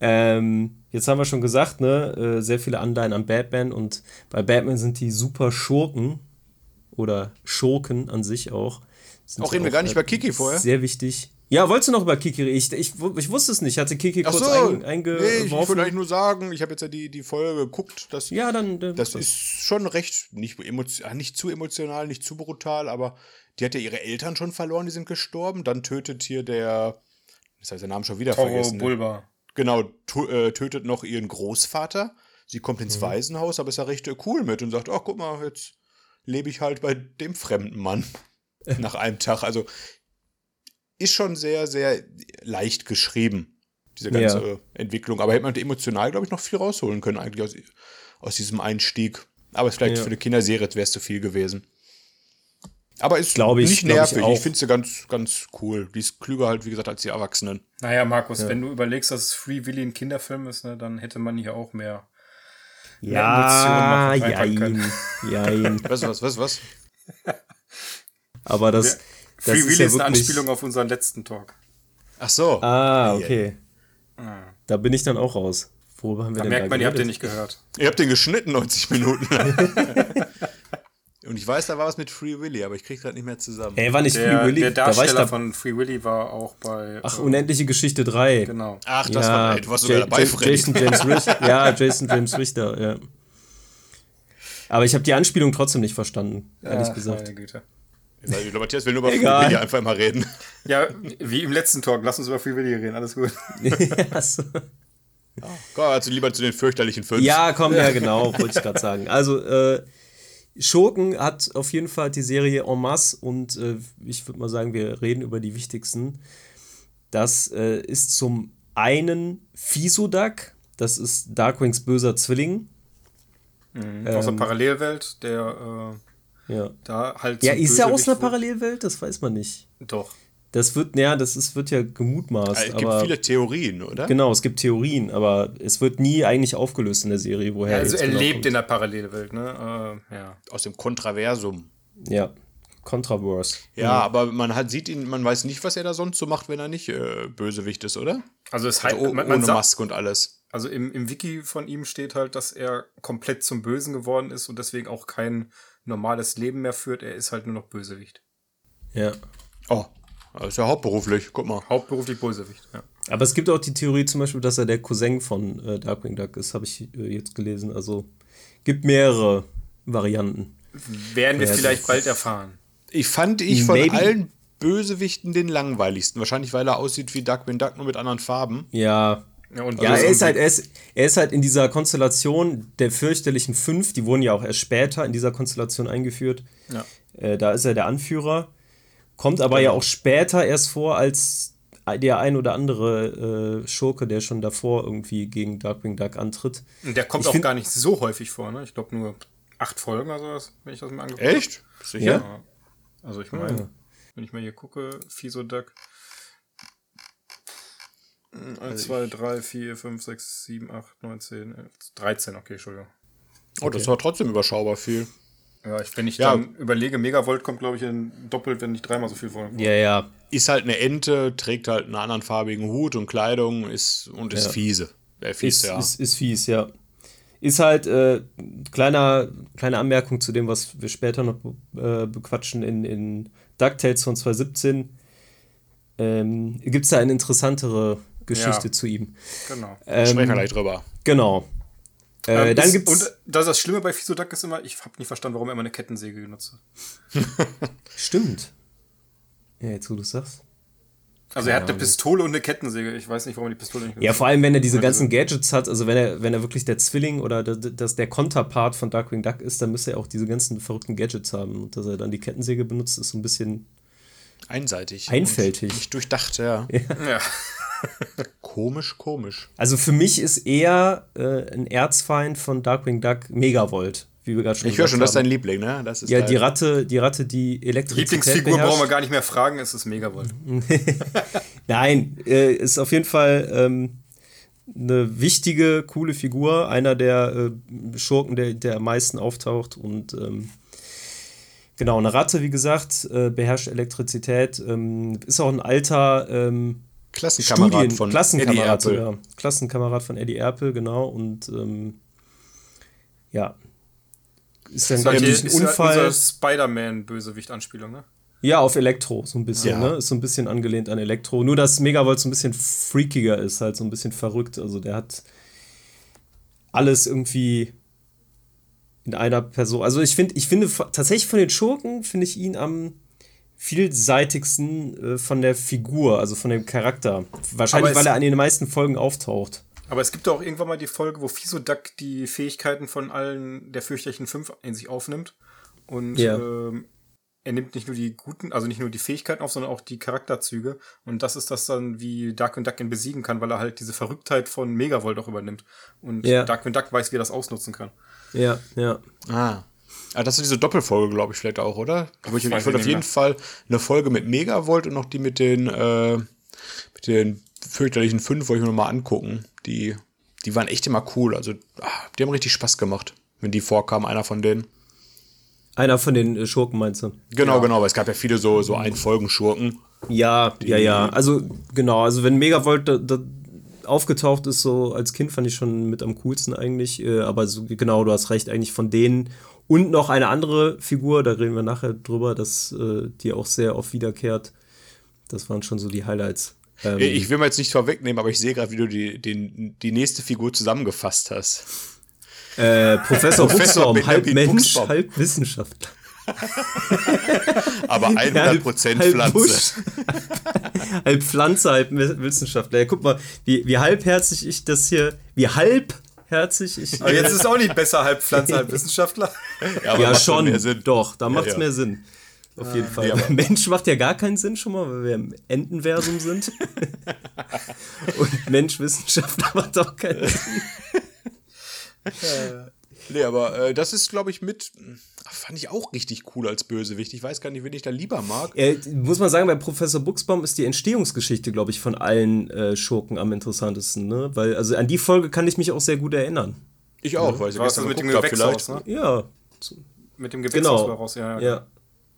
Ähm, jetzt haben wir schon gesagt, ne, äh, sehr viele Anleihen an Batman und bei Batman sind die super Schurken oder Schurken an sich auch. Auch reden wir gar nicht über Kiki vorher. Sehr wichtig. Ja, wolltest du noch über Kiki reden? Ich, ich, ich wusste es nicht. Ich hatte Kiki kurz so, ein, eingeworfen. Nee, ich, ich wollte eigentlich nur sagen, ich habe jetzt ja die, die Folge geguckt. Dass, ja, dann. dann das ist schon recht, nicht, emotion, nicht zu emotional, nicht zu brutal, aber die hat ja ihre Eltern schon verloren, die sind gestorben. Dann tötet hier der. Das heißt, der Name schon wieder Toro vergessen. Ne? Bulba. Genau, äh, tötet noch ihren Großvater. Sie kommt ins mhm. Waisenhaus, aber ist ja recht cool mit und sagt: Ach, guck mal, jetzt lebe ich halt bei dem fremden Mann. Nach einem Tag. Also ist schon sehr, sehr leicht geschrieben, diese ganze ja. Entwicklung. Aber hätte man emotional, glaube ich, noch viel rausholen können, eigentlich aus, aus diesem Einstieg. Aber es vielleicht ja. für eine Kinderserie wäre es zu viel gewesen. Aber ist ich, nicht nervig. Ich, ich finde sie ganz, ganz cool. Die ist klüger halt, wie gesagt, als die Erwachsenen. Naja, Markus, ja. wenn du überlegst, dass Free Willy ein Kinderfilm ist, ne, dann hätte man hier auch mehr, ja, mehr jein, jein. Was, was, was, was? Aber das, Free Willy ist, ja ist eine Anspielung auf unseren letzten Talk. Ach so. Ah, okay. Ah. Da bin ich dann auch raus. Worüber haben wir da denn merkt da man, ihr habt den nicht gehört. Ihr habt den geschnitten 90 Minuten Und ich weiß, da war was mit Free Willy, aber ich krieg's gerade nicht mehr zusammen. Ey, war nicht der, Free Willy? Der Darsteller da von Free Willy war auch bei. Ach, äh, Unendliche Geschichte 3. Genau. Ach, das ja, war. Ey, du warst sogar dabei, Freddy. Jason James Richter. ja, Jason James Richter, ja. Aber ich habe die Anspielung trotzdem nicht verstanden, ehrlich ja, gesagt. Meine Güte. Ich Matthias will nur über Egal. Free Willy einfach mal reden. Ja, wie im letzten Talk. Lass uns über Free Willy reden. Alles gut. ja, so. komm, also lieber zu den fürchterlichen fünf. Ja, komm, ja, genau, wollte ich gerade sagen. Also, äh, Schurken hat auf jeden Fall die Serie en masse und äh, ich würde mal sagen, wir reden über die wichtigsten. Das äh, ist zum einen Fisodak, das ist Darkwings böser Zwilling. Mhm, ähm, aus der ähm, Parallelwelt, der äh ja. Da halt ja, ist er aus einer Parallelwelt? Das weiß man nicht. Doch. Das wird, ja, das ist, wird ja gemutmaßt. Es gibt viele Theorien, oder? Genau, es gibt Theorien, aber es wird nie eigentlich aufgelöst in der Serie, woher. Ja, also er genau lebt kommt. in der Parallelwelt, ne? Äh, ja. Aus dem Kontraversum. Ja. Contraverse. Ja, ja, aber man hat, sieht ihn, man weiß nicht, was er da sonst so macht, wenn er nicht äh, Bösewicht ist, oder? Also es also, man, man ohne Maske und alles. Also im, im Wiki von ihm steht halt, dass er komplett zum Bösen geworden ist und deswegen auch kein normales Leben mehr führt. Er ist halt nur noch Bösewicht. Ja. Oh, ist ja hauptberuflich, guck mal. Hauptberuflich Bösewicht, ja. Aber es gibt auch die Theorie zum Beispiel, dass er der Cousin von äh, Darkwing Duck ist, habe ich äh, jetzt gelesen. Also gibt mehrere Varianten. Werden wir ja, vielleicht bald erfahren. Ich fand ich von Maybe. allen Bösewichten den langweiligsten. Wahrscheinlich, weil er aussieht wie Darkwing Duck, nur mit anderen Farben. Ja, ja, und ja er, ist halt, er, ist, er ist halt in dieser Konstellation der fürchterlichen Fünf, die wurden ja auch erst später in dieser Konstellation eingeführt. Ja. Äh, da ist er der Anführer. Kommt aber genau. ja auch später erst vor als der ein oder andere äh, Schurke, der schon davor irgendwie gegen Darkwing Duck antritt. Und der kommt ich auch gar nicht so häufig vor, ne? Ich glaube nur acht Folgen oder sowas, wenn ich das mal angeguckt habe. Echt? Sicher? Ja. Also ich meine, ja. wenn ich mal hier gucke, Fiso Duck. 1, 2, 3, 4, 5, 6, 7, 8, 9, 10, 11, 13, okay, Entschuldigung. Oh, das war trotzdem überschaubar viel. Ja, ich, wenn ich ja. dann überlege, Megavolt kommt, glaube ich, in doppelt, wenn nicht dreimal so viel vor. Ja, ja. Ist halt eine Ente, trägt halt einen anderen farbigen Hut und Kleidung ist, und ist ja. fiese. Äh, fies, ist, ja. Ist, ist fies, ja. Ist halt, äh, kleiner, kleine Anmerkung zu dem, was wir später noch äh, bequatschen in, in DuckTales von 2017. Ähm, Gibt es da eine interessantere Geschichte ja, zu ihm. Genau. Ähm, Sprechen wir gleich drüber. Genau. Äh, ähm, dann ist, gibt's und das, das Schlimme bei Fisodak ist immer, ich habe nicht verstanden, warum er immer eine Kettensäge genutzt hat. Stimmt. Ja, jetzt wo du sagst. Also er hat eine Pistole und eine Kettensäge. Ich weiß nicht, warum er die Pistole nicht Ja, vor allem, wenn er diese ganzen Gadgets hat, also wenn er, wenn er wirklich der Zwilling oder das, der Konterpart von Darkwing Duck ist, dann müsste er auch diese ganzen verrückten Gadgets haben. Und dass er dann die Kettensäge benutzt, ist so ein bisschen einseitig. Einfältig. Nicht durchdacht, ja. ja. ja. komisch, komisch. Also für mich ist eher äh, ein Erzfeind von Darkwing Duck Megavolt. Wie wir gerade schon Ich höre schon, haben. das ist dein Liebling, ne? Das ist ja, die Ratte, die Ratte, die Elektrizität Lieblingsfigur beherrscht. brauchen wir gar nicht mehr fragen, es ist Megavolt. Nein, äh, ist auf jeden Fall ähm, eine wichtige, coole Figur. Einer der äh, Schurken, der, der am meisten auftaucht und ähm, Genau, eine Ratte, wie gesagt, äh, beherrscht Elektrizität, ähm, ist auch ein alter ähm, Klassenkamerad Studien, von Klassenkamerad, Eddie Ja. Klassenkamerad von Eddie Erpel, genau. Und ähm, ja, ist dann natürlich ein Unfall. Ja Spider-Man-Bösewicht-Anspielung, ne? Ja, auf Elektro, so ein bisschen, ja. ne? Ist so ein bisschen angelehnt an Elektro. Nur, dass Megavolt so ein bisschen freakiger ist, halt so ein bisschen verrückt. Also der hat alles irgendwie in einer Person. Also ich finde, ich finde tatsächlich von den Schurken finde ich ihn am vielseitigsten äh, von der Figur, also von dem Charakter. Wahrscheinlich, weil er an den meisten Folgen auftaucht. Aber es gibt auch irgendwann mal die Folge, wo Fisodak die Fähigkeiten von allen der fürchterlichen fünf in sich aufnimmt. Und ja. ähm, er nimmt nicht nur die guten, also nicht nur die Fähigkeiten auf, sondern auch die Charakterzüge. Und das ist das dann, wie Darkwing Duck ihn besiegen kann, weil er halt diese Verrücktheit von Megavolt auch übernimmt. Und ja. Darkwing Duck weiß, wie er das ausnutzen kann. Ja, ja. Ah. Ah, das ist diese Doppelfolge, glaube ich, vielleicht auch, oder? Aber ich, ich würde auf jeden Fall eine Folge mit Megavolt und noch die mit den, äh, mit den fürchterlichen fünf wollte ich mir nochmal angucken. Die, die waren echt immer cool. Also, ah, die haben richtig Spaß gemacht, wenn die vorkamen, einer von denen. Einer von den äh, Schurken meinst du? Genau, ja. genau, weil es gab ja viele so, so Ein-Folgen-Schurken. Ja, ja, ja. Also, genau, also wenn Megavolt da, da aufgetaucht ist, so als Kind fand ich schon mit am coolsten eigentlich. Äh, aber so, genau, du hast recht, eigentlich von denen. Und noch eine andere Figur, da reden wir nachher drüber, dass äh, die auch sehr oft wiederkehrt. Das waren schon so die Highlights. Ähm, ich will mal jetzt nicht vorwegnehmen, aber ich sehe gerade, wie du die, die, die nächste Figur zusammengefasst hast. Äh, Professor, Professor Buchsbaum, halb Mensch, Buchsbaum. halb Wissenschaftler. Aber 100% halb, Pflanze. Halb, halb Pflanze, halb Wissenschaftler. Ja, guck mal, wie, wie halbherzig ich das hier, wie halbherzig ich. Aber jetzt ist es auch nicht besser, halb Pflanze, halb Wissenschaftler. Ja, ja schon, doch, da macht es ja, ja. mehr Sinn. Auf jeden Fall. Ja, Mensch macht ja gar keinen Sinn schon mal, weil wir im Entenversum sind. Und Mensch Wissenschaftler macht auch keinen Sinn. Nee, aber äh, das ist, glaube ich, mit. Fand ich auch richtig cool als Bösewicht. Ich weiß gar nicht, wen ich da lieber mag. Äh, muss man sagen, bei Professor Buchsbaum ist die Entstehungsgeschichte, glaube ich, von allen äh, Schurken am interessantesten. Ne? Weil, also an die Folge kann ich mich auch sehr gut erinnern. Ich auch, ja. weil ich gestern mit dem Gewächshaus, ne? Ja. Mit dem Gewächshaus genau. raus, ja. ja.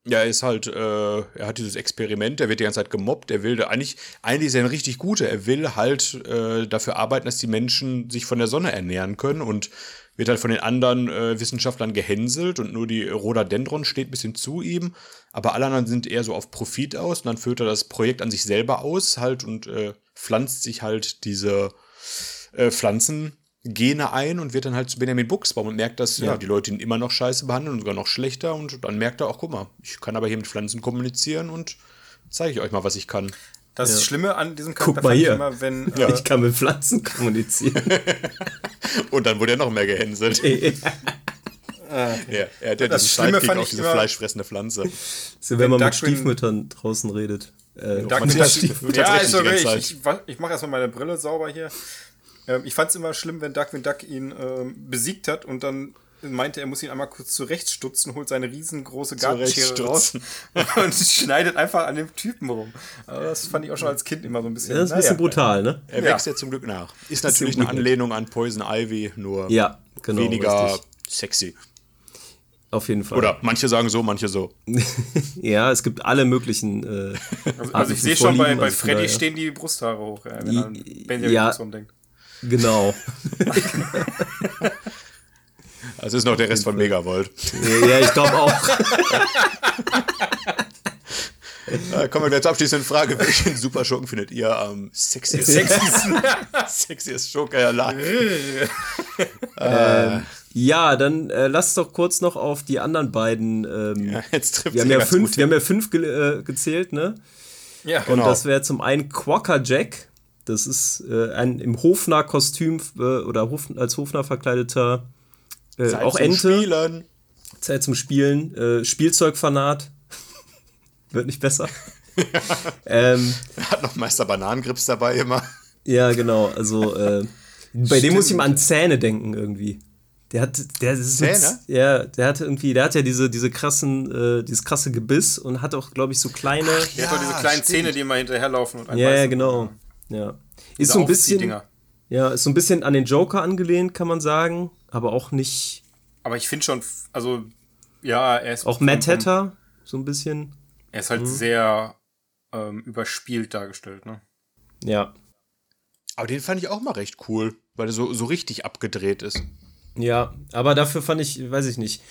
Ja, er ist halt, äh, er hat dieses Experiment, er wird die ganze Zeit gemobbt, er will eigentlich, eigentlich ist er ein richtig guter, er will halt äh, dafür arbeiten, dass die Menschen sich von der Sonne ernähren können und wird halt von den anderen äh, Wissenschaftlern gehänselt und nur die Rhododendron steht ein bisschen zu ihm, aber alle anderen sind eher so auf Profit aus und dann führt er das Projekt an sich selber aus halt und äh, pflanzt sich halt diese äh, Pflanzen Gene ein und wird dann halt zu Benjamin Buchsbaum und merkt, dass ja. ja. die Leute ihn immer noch scheiße behandeln und sogar noch schlechter. Und dann merkt er auch, guck mal, ich kann aber hier mit Pflanzen kommunizieren und zeige ich euch mal, was ich kann. Das ja. Schlimme an diesem Charakter Guck mal hier. Immer, wenn, ja. ich kann mit Pflanzen kommunizieren. und dann wurde er noch mehr gehänselt. ja, er hat ja das diesen Schlimme fand auch diese fleischfressende Pflanze. So, wenn man mit Stiefmüttern draußen redet. Äh, ja, ist okay. Ich, ich, ich mache erstmal meine Brille sauber hier. Ähm, ich fand es immer schlimm, wenn Darkwing Duck ihn ähm, besiegt hat und dann meinte, er muss ihn einmal kurz zurechtstutzen, holt seine riesengroße Gartenschere raus und schneidet einfach an dem Typen rum. Aber das fand ich auch schon als Kind immer so ein bisschen. Ja, das ist ein bisschen brutal, ne? Er ja. wächst ja zum Glück nach. Ist natürlich eine Anlehnung an Poison Ivy, nur ja, genau, weniger richtig. sexy. Auf jeden Fall. Oder manche sagen so, manche so. ja, es gibt alle möglichen. Äh, also, also ich sehe schon, bei, bei also Freddy stehen die Brusthaare hoch, äh, wenn er an Benjamin ja, denkt. Genau. Das ist noch der Rest von Megavolt. Ja, ich glaube auch. Ja, kommen wir gleich zur abschließenden Frage. Welchen Superschurken findet ihr am sexiesten? Sexiest Schurke allein. ähm, ja, dann äh, lass doch kurz noch auf die anderen beiden. Ähm, ja, jetzt trifft wir, haben ja fünf, wir haben ja fünf ge äh, gezählt, ne? Ja, genau. Und das wäre zum einen Quacker Jack. Das ist äh, ein im Hofner-Kostüm äh, oder Hof, als Hofner verkleideter äh, Zeit auch zum Ente. Spielen. Zeit zum Spielen. Äh, Spielzeugfanat. Wird nicht besser. ähm, Hat noch Meister Bananengrips dabei immer. Ja, genau. Also äh, bei dem muss ich mal an Zähne denken irgendwie. Der hat, der ist Zähne? Mit, ja, der hat irgendwie, der hat ja diese, diese krassen, äh, dieses krasse Gebiss und hat auch, glaube ich, so kleine. Ach, ja, hat diese kleinen stimmt. Zähne, die immer hinterherlaufen und Ja, ja, genau. Ja. Ist so ein bisschen. Ja, ist so ein bisschen an den Joker angelehnt, kann man sagen, aber auch nicht. Aber ich finde schon, also, ja, er ist. Auch Matt Hatter, so ein bisschen. Er ist halt mhm. sehr ähm, überspielt dargestellt, ne? Ja. Aber den fand ich auch mal recht cool, weil er so, so richtig abgedreht ist. Ja, aber dafür fand ich, weiß ich nicht.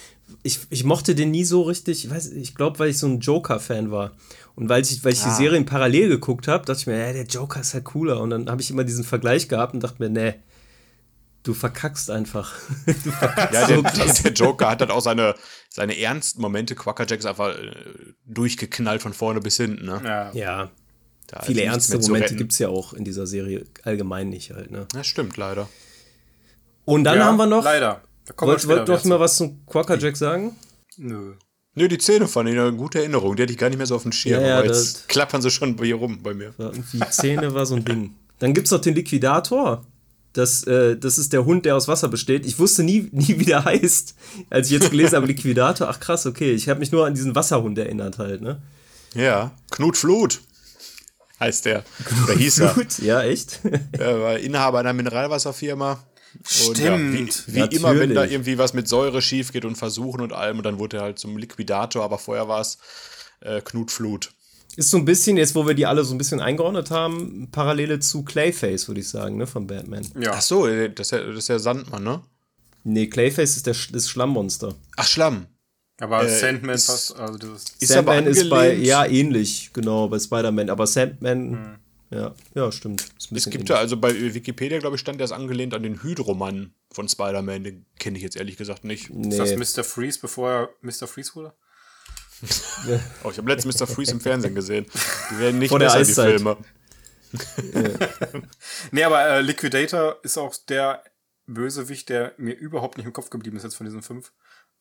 Ich, ich mochte den nie so richtig, ich, weiß, ich glaube, weil ich so ein Joker-Fan war. Und weil ich, weil ich ah. die Serien parallel geguckt habe, dachte ich mir, ja, der Joker ist halt cooler. Und dann habe ich immer diesen Vergleich gehabt und dachte mir, nee, du verkackst einfach. du verkackst ja, der, so der, Joker hat dann auch seine, seine ernsten Momente. Quackerjack ist einfach äh, durchgeknallt von vorne bis hinten. Ne? Ja. ja. Viele ernste Momente gibt es ja auch in dieser Serie allgemein nicht halt. Ne? Das stimmt, leider. Und dann ja, haben wir noch. Leider. Wollt, wollt doch mal was zum Quackerjack sagen? Nö. Nö, die Zähne fand ich eine gute Erinnerung. Die hatte ich gar nicht mehr so auf dem Schirm. Ja, ja, aber jetzt klappern sie schon hier rum bei mir. Die Zähne war so ein Ding. Dann gibt es noch den Liquidator. Das, äh, das ist der Hund, der aus Wasser besteht. Ich wusste nie, nie wie der heißt, als ich jetzt gelesen habe, Liquidator. Ach krass, okay. Ich habe mich nur an diesen Wasserhund erinnert halt, ne? Ja, Knut Flut heißt der. Knut Oder hieß er. Ja, echt? Er war Inhaber einer Mineralwasserfirma Stimmt. Ja, wie, wie immer, wenn da irgendwie was mit Säure schief geht und Versuchen und allem, und dann wurde er halt zum Liquidator, aber vorher war es äh, Knutflut. Ist so ein bisschen, jetzt wo wir die alle so ein bisschen eingeordnet haben, Parallele zu Clayface, würde ich sagen, ne, von Batman. Ja. Ach so, äh, das ist ja, das ist ja Sandmann, ne? Nee, Clayface ist der das Schlammmonster. Ach, Schlamm. Aber äh, Sandman ist, passt, also das ist Sandman ist bei, ja, ähnlich, genau, bei Spider-Man, aber Sandman. Hm ja, ja, stimmt. Es gibt ja, also bei Wikipedia, glaube ich, stand der ist angelehnt an den Hydroman von Spider-Man. Den kenne ich jetzt ehrlich gesagt nicht. Nee. Ist das Mr. Freeze, bevor er Mr. Freeze wurde? oh, ich habe letztens Mr. Freeze im Fernsehen gesehen. Die werden nicht Vor besser, die Filme. nee, aber äh, Liquidator ist auch der Bösewicht, der mir überhaupt nicht im Kopf geblieben ist jetzt von diesen fünf.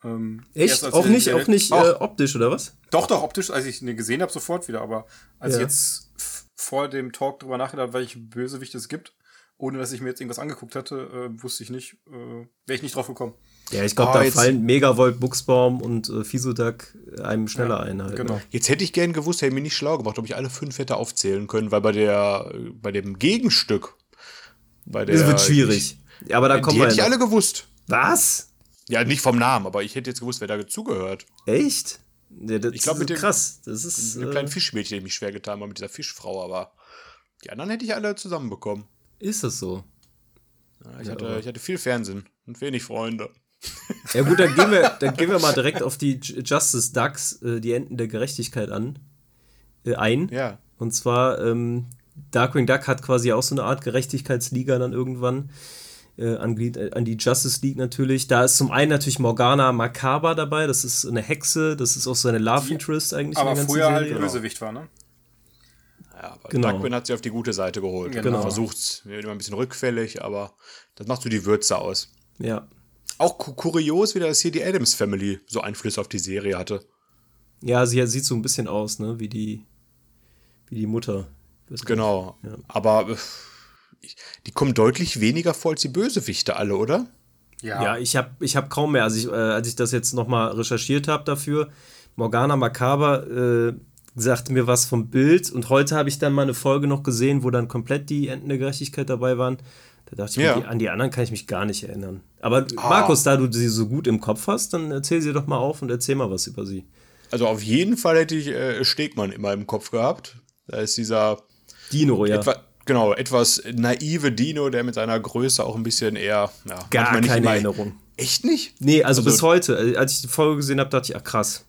Ähm, Echt? Auch nicht, auch nicht äh, optisch, oder was? Doch, doch, optisch, als ich ihn gesehen habe, sofort wieder. Aber als ja. ich jetzt vor dem Talk drüber nachgedacht, welche Bösewichte es gibt, ohne dass ich mir jetzt irgendwas angeguckt hatte, äh, wusste ich nicht, äh, wäre ich nicht drauf gekommen. Ja, ich glaube, oh, da fallen Megavolt, Buchsbaum und äh, Fisodak einem schneller ja, ein. Halt, genau. Ne? Jetzt hätte ich gern gewusst, hätte mir nicht schlau gemacht, ob ich alle fünf hätte aufzählen können, weil bei der, bei dem Gegenstück, bei der. Das wird schwierig. Ich, ja, aber da kommen die wir. hätte ich alle gewusst. Was? Ja, nicht vom Namen, aber ich hätte jetzt gewusst, wer da dazugehört. Echt? Ja, das ich glaube, mit dem, krass. Das ist. Mit dem kleinen äh, Fischmädchen hätte ich mich schwer getan, mal mit dieser Fischfrau, aber die anderen hätte ich alle zusammenbekommen. Ist das so? Ja, ich, hatte, ich hatte viel Fernsehen und wenig Freunde. Ja, gut, dann gehen wir, dann gehen wir mal direkt auf die Justice Ducks, äh, die Enden der Gerechtigkeit an, äh, ein. Ja. Und zwar, ähm, Darkwing Duck hat quasi auch so eine Art Gerechtigkeitsliga dann irgendwann äh, an, äh, an, die Justice League natürlich. Da ist zum einen natürlich Morgana Macabre dabei, das ist eine Hexe, das ist auch so eine Love Interest eigentlich. Aber früher halt Serie. halt Bösewicht war, ne? Ja, aber genau. Darkwing hat sie auf die gute Seite geholt. Genau. genau. Versucht es, immer ein bisschen rückfällig, aber das macht so die Würze aus. Ja. Auch kurios, wie das hier die Adams Family so Einfluss auf die Serie hatte. Ja, sie sieht so ein bisschen aus, ne, wie die, wie die Mutter. Genau. Ja. Aber äh, die kommen deutlich weniger vor als die Bösewichte alle, oder? Ja, ja ich habe ich hab kaum mehr. Also ich, äh, als ich das jetzt nochmal recherchiert habe dafür, Morgana Macaber äh, sagte mir was vom Bild und heute habe ich dann mal eine Folge noch gesehen, wo dann komplett die Enden der Gerechtigkeit dabei waren. Da dachte ich ja. mir, an die anderen kann ich mich gar nicht erinnern. Aber ah. Markus, da du sie so gut im Kopf hast, dann erzähl sie doch mal auf und erzähl mal was über sie. Also auf jeden Fall hätte ich äh, Stegmann immer im Kopf gehabt. Da ist dieser Dino, ja. Etwa, genau, etwas naive Dino, der mit seiner Größe auch ein bisschen eher. Ja, Gar keine Erinnerung. Echt nicht? Nee, also, also bis heute. Äh, als ich die Folge gesehen habe, dachte ich, ach krass.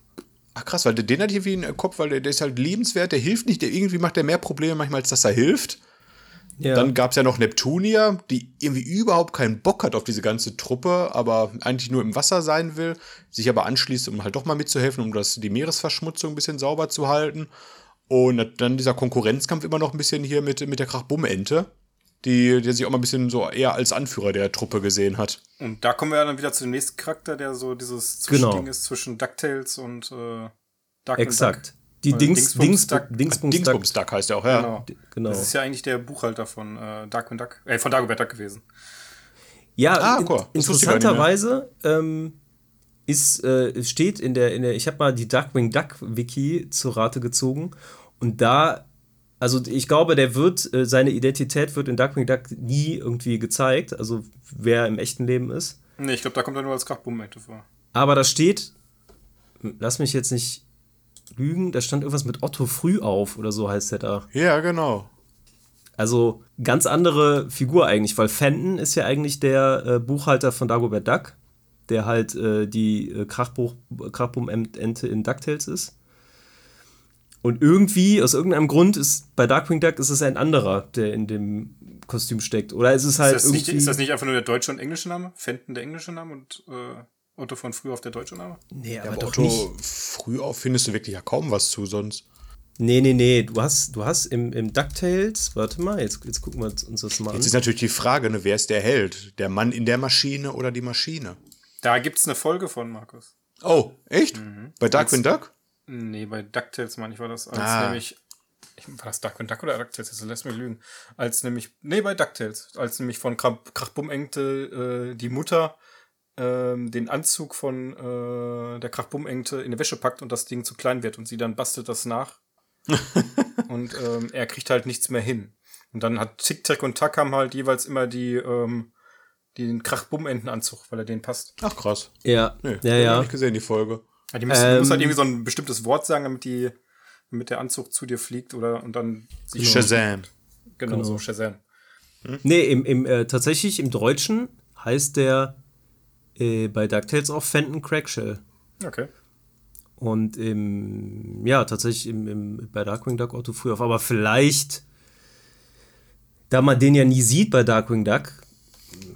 Ach krass, weil den hat irgendwie einen Kopf, weil der, der, ist halt liebenswert, der hilft nicht, der irgendwie macht der mehr Probleme manchmal, als dass er hilft. Ja. Dann gab es ja noch Neptunia, die irgendwie überhaupt keinen Bock hat auf diese ganze Truppe, aber eigentlich nur im Wasser sein will, sich aber anschließt, um halt doch mal mitzuhelfen, um das, die Meeresverschmutzung ein bisschen sauber zu halten. Und dann dieser Konkurrenzkampf immer noch ein bisschen hier mit, mit der Krachbumm-Ente, die, die sich auch mal ein bisschen so eher als Anführer der Truppe gesehen hat. Und da kommen wir dann wieder zu dem nächsten Charakter, der so dieses Zwischending genau. ist zwischen DuckTales und äh, Duck Exakt. Die Dings, Dings, Duck. Dingsbums, Dingsbums Duck. heißt ja auch, ja. Genau. genau. Das ist ja eigentlich der Buchhalter von äh, Darkwing Duck, äh, von Dagobert Duck gewesen. Ja, ah, cool. interessanterweise ähm, ist, äh, steht in der, in der, ich habe mal die Darkwing Duck Wiki zur Rate gezogen und da, also ich glaube, der wird, äh, seine Identität wird in Darkwing Duck nie irgendwie gezeigt, also wer im echten Leben ist. Nee, ich glaube, da kommt er nur als Krachbummette vor. Aber da steht, lass mich jetzt nicht lügen, da stand irgendwas mit Otto früh auf oder so heißt der da. Ja, genau. Also ganz andere Figur eigentlich, weil Fenton ist ja eigentlich der äh, Buchhalter von Dagobert Duck, der halt äh, die äh, Krachbum-Ente in DuckTales ist. Und irgendwie, aus irgendeinem Grund, ist bei Darkwing Duck ist es ein anderer, der in dem Kostüm steckt. Oder ist es halt ist das irgendwie. Nicht, ist das nicht einfach nur der deutsche und englische Name? Fenton der englische Name und äh, Otto von früh auf der deutsche Name? Nee, aber, ja, aber doch Otto nicht. früh auf findest du wirklich ja kaum was zu sonst. Nee, nee, nee. Du hast, du hast im, im DuckTales, warte mal, jetzt, jetzt gucken wir uns das mal an. Jetzt ist natürlich die Frage, ne, wer ist der Held? Der Mann in der Maschine oder die Maschine? Da gibt es eine Folge von, Markus. Oh, echt? Mhm. Bei Darkwing Duck? Nee, bei DuckTales, meine ich, war das. Als ah. nämlich, war das Darkwing Duck oder DuckTales? Jetzt lässt mich lügen. Als nämlich, nee, bei DuckTales. Als nämlich von Krachbumengte äh, die Mutter ähm, den Anzug von äh, der Krachbumengte in die Wäsche packt und das Ding zu klein wird und sie dann bastelt das nach. und ähm, er kriegt halt nichts mehr hin. Und dann hat Tick, Tack und Tack haben halt jeweils immer die, ähm, den Krachbummentenanzug, weil er den passt. Ach krass. Ja. Nee, ja, ja. Hab ich gesehen, die Folge. Ja, die müssen, ähm, du musst halt irgendwie so ein bestimmtes Wort sagen, damit die, damit der Anzug zu dir fliegt oder und dann sich Shazam. Genau, genau, so Shazam. Hm? Nee, im, im, äh, tatsächlich im Deutschen heißt der äh, bei DuckTales auch Fenton Crackshell. Okay. Und im, ja, tatsächlich im, im, bei Darkwing Duck Otto früher auf. Aber vielleicht, da man den ja nie sieht bei Darkwing Duck,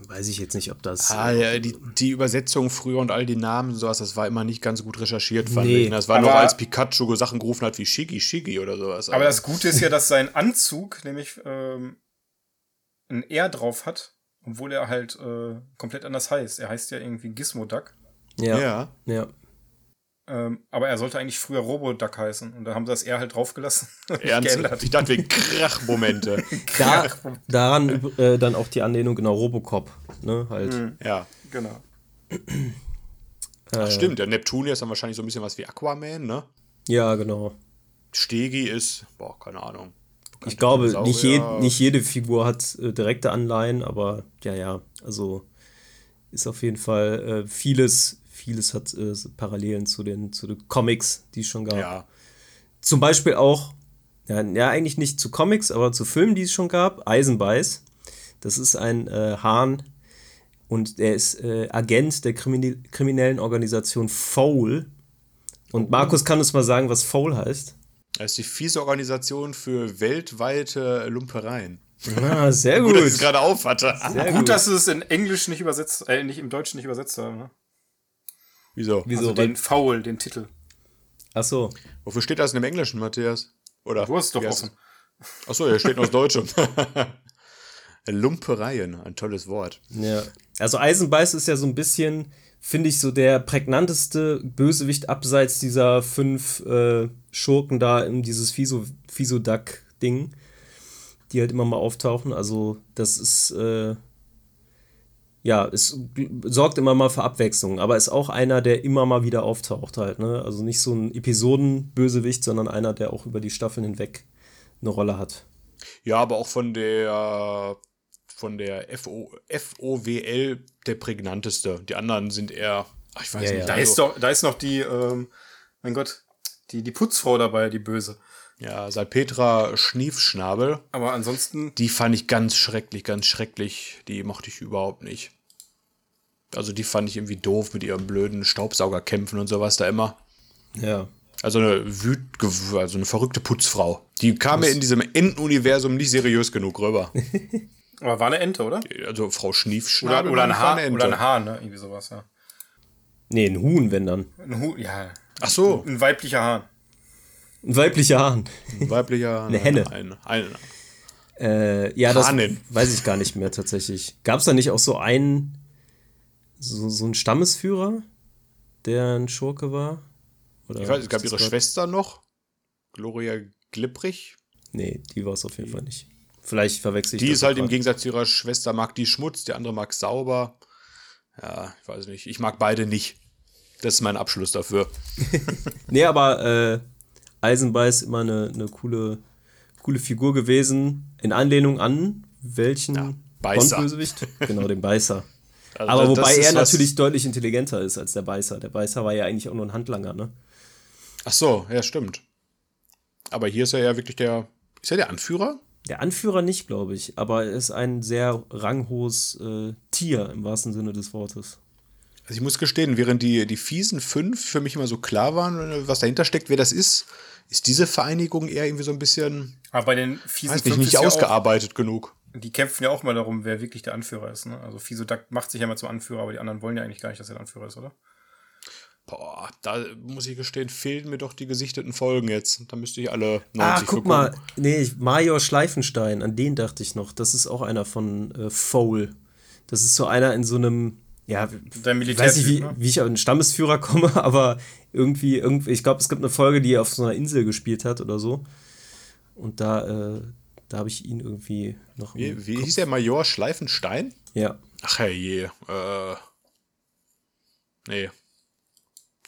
weiß ich jetzt nicht, ob das. Ah, ja, die, die Übersetzung früher und all die Namen und sowas, das war immer nicht ganz gut recherchiert, fand nee, ich. Das war noch als Pikachu Sachen gerufen hat wie Shiggy, Shiggy oder sowas. Aber, aber das Gute ist ja, dass sein Anzug nämlich ähm, ein R drauf hat, obwohl er halt äh, komplett anders heißt. Er heißt ja irgendwie Gizmo Duck. Ja. Ja. ja. Ähm, aber er sollte eigentlich früher Roboduck heißen. Und da haben sie das eher halt draufgelassen. Ernsthaft? Ich dachte wegen Krachmomente. da, daran äh, dann auch die Anlehnung, genau, Robocop. Ne, halt. Mhm. Ja. Genau. Ach, stimmt, der Neptunier ist dann wahrscheinlich so ein bisschen was wie Aquaman, ne? Ja, genau. Stegi ist, boah, keine Ahnung. Ich glaube, nicht, je, nicht jede Figur hat äh, direkte Anleihen, aber ja, ja, also ist auf jeden Fall äh, vieles vieles hat äh, Parallelen zu den, zu den Comics, die es schon gab. Ja. Zum Beispiel auch, ja, ja, eigentlich nicht zu Comics, aber zu Filmen, die es schon gab. Eisenbeiß. Das ist ein äh, Hahn und er ist äh, Agent der Krimin kriminellen Organisation Foul. Und oh. Markus kann uns mal sagen, was Foul heißt. Das ist die fiese Organisation für weltweite Lumpereien. Ah, sehr gut. gut dass ich es gerade auf hatte. Sehr gut, gut, dass es in Englisch nicht übersetzt, äh, nicht im Deutschen nicht übersetzt haben. Ne? Wieso? Wieso? Also den Foul, den Titel. Ach so. Wofür steht das denn im Englischen, Matthias? Oder? Du hast doch offen. Ach so, hier steht noch Deutschem. Lumpereien, ein tolles Wort. Ja. Also Eisenbeiß ist ja so ein bisschen, finde ich, so der prägnanteste Bösewicht abseits dieser fünf äh, Schurken da in dieses Fiso, Fiso-Duck-Ding, die halt immer mal auftauchen. Also, das ist, äh, ja, es sorgt immer mal für Abwechslung, aber ist auch einer, der immer mal wieder auftaucht halt, ne? Also nicht so ein Episodenbösewicht, sondern einer, der auch über die Staffeln hinweg eine Rolle hat. Ja, aber auch von der von der FO, FOWL der prägnanteste. Die anderen sind eher, ach, ich weiß ja, nicht. Ja. Da, ist doch, da ist noch die, ähm, mein Gott, die, die Putzfrau dabei, die böse. Ja, Salpetra Schniefschnabel. Aber ansonsten. Die fand ich ganz schrecklich, ganz schrecklich. Die mochte ich überhaupt nicht. Also die fand ich irgendwie doof mit ihrem blöden Staubsaugerkämpfen und sowas da immer. Ja. Also eine wüt also eine verrückte Putzfrau. Die kam mir in diesem Entenuniversum nicht seriös genug rüber. Aber war eine Ente, oder? Also Frau Schniefschnabel. Oder, oder ein Hahn, oder ein Hahn, ne? Irgendwie sowas, ja. Nee, ein Huhn, wenn dann. Ein Huhn, ja. Ach so. Ein weiblicher Hahn. Ein weiblicher Hahn. Ein weiblicher Hahn. Eine Henne. Ein, ein, äh, ja, das weiß ich gar nicht mehr tatsächlich. Gab es da nicht auch so einen, so, so einen Stammesführer, der ein Schurke war? Oder ich weiß, es gab ihre Schwester noch, Gloria Glipprich. Nee, die war es auf jeden Fall nicht. Vielleicht verwechsel ich Die ist halt im Gegensatz zu ihrer Schwester mag die Schmutz, die andere mag sauber. Ja, ich weiß nicht. Ich mag beide nicht. Das ist mein Abschluss dafür. nee, aber äh, Eisenbeiß immer eine, eine coole, coole Figur gewesen. In Anlehnung an welchen ja, Bond-Bösewicht? genau, den Beißer. Also Aber wobei er natürlich deutlich intelligenter ist als der Beißer. Der Beißer war ja eigentlich auch nur ein Handlanger, ne? Ach so, ja, stimmt. Aber hier ist er ja wirklich der. Ist er der Anführer? Der Anführer nicht, glaube ich, aber er ist ein sehr ranghohes äh, Tier im wahrsten Sinne des Wortes. Also ich muss gestehen, während die, die fiesen fünf für mich immer so klar waren, was dahinter steckt, wer das ist, ist diese Vereinigung eher irgendwie so ein bisschen. Aber bei den fiesen weiß nicht, nicht ausgearbeitet ja auch, genug. Die kämpfen ja auch mal darum, wer wirklich der Anführer ist. Ne? Also Fisodak macht sich ja mal zum Anführer, aber die anderen wollen ja eigentlich gar nicht, dass er der Anführer ist, oder? Boah, da muss ich gestehen, fehlen mir doch die gesichteten Folgen jetzt. Da müsste ich alle 90 Ah, guck mal, nee, Major Schleifenstein, an den dachte ich noch. Das ist auch einer von äh, Foul. Das ist so einer in so einem, ja, Der Militär weiß nicht, wie, ne? wie ich auf einen Stammesführer komme, aber irgendwie, irgendwie ich glaube, es gibt eine Folge, die er auf so einer Insel gespielt hat oder so. Und da, äh, da habe ich ihn irgendwie noch. Wie, wie hieß der Major Schleifenstein? Ja. Ach je, äh. Nee,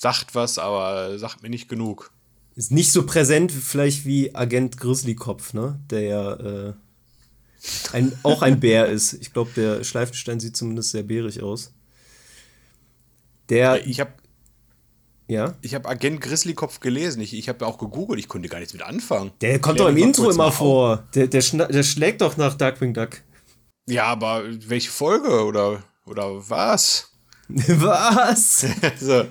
sagt was, aber sagt mir nicht genug. Ist nicht so präsent vielleicht wie Agent Grizzlykopf, ne? Der ja äh, ein, auch ein Bär ist. Ich glaube, der Schleifenstein sieht zumindest sehr bärig aus. Der. Ich habe ja? Ich habe Agent Grizzlykopf gelesen. Ich, ich habe auch gegoogelt. Ich konnte gar nichts mit anfangen. Der kommt doch im Intro immer vor. Der, der, der schlägt doch nach Darkwing Duck. Ja, aber welche Folge oder, oder was? was? so.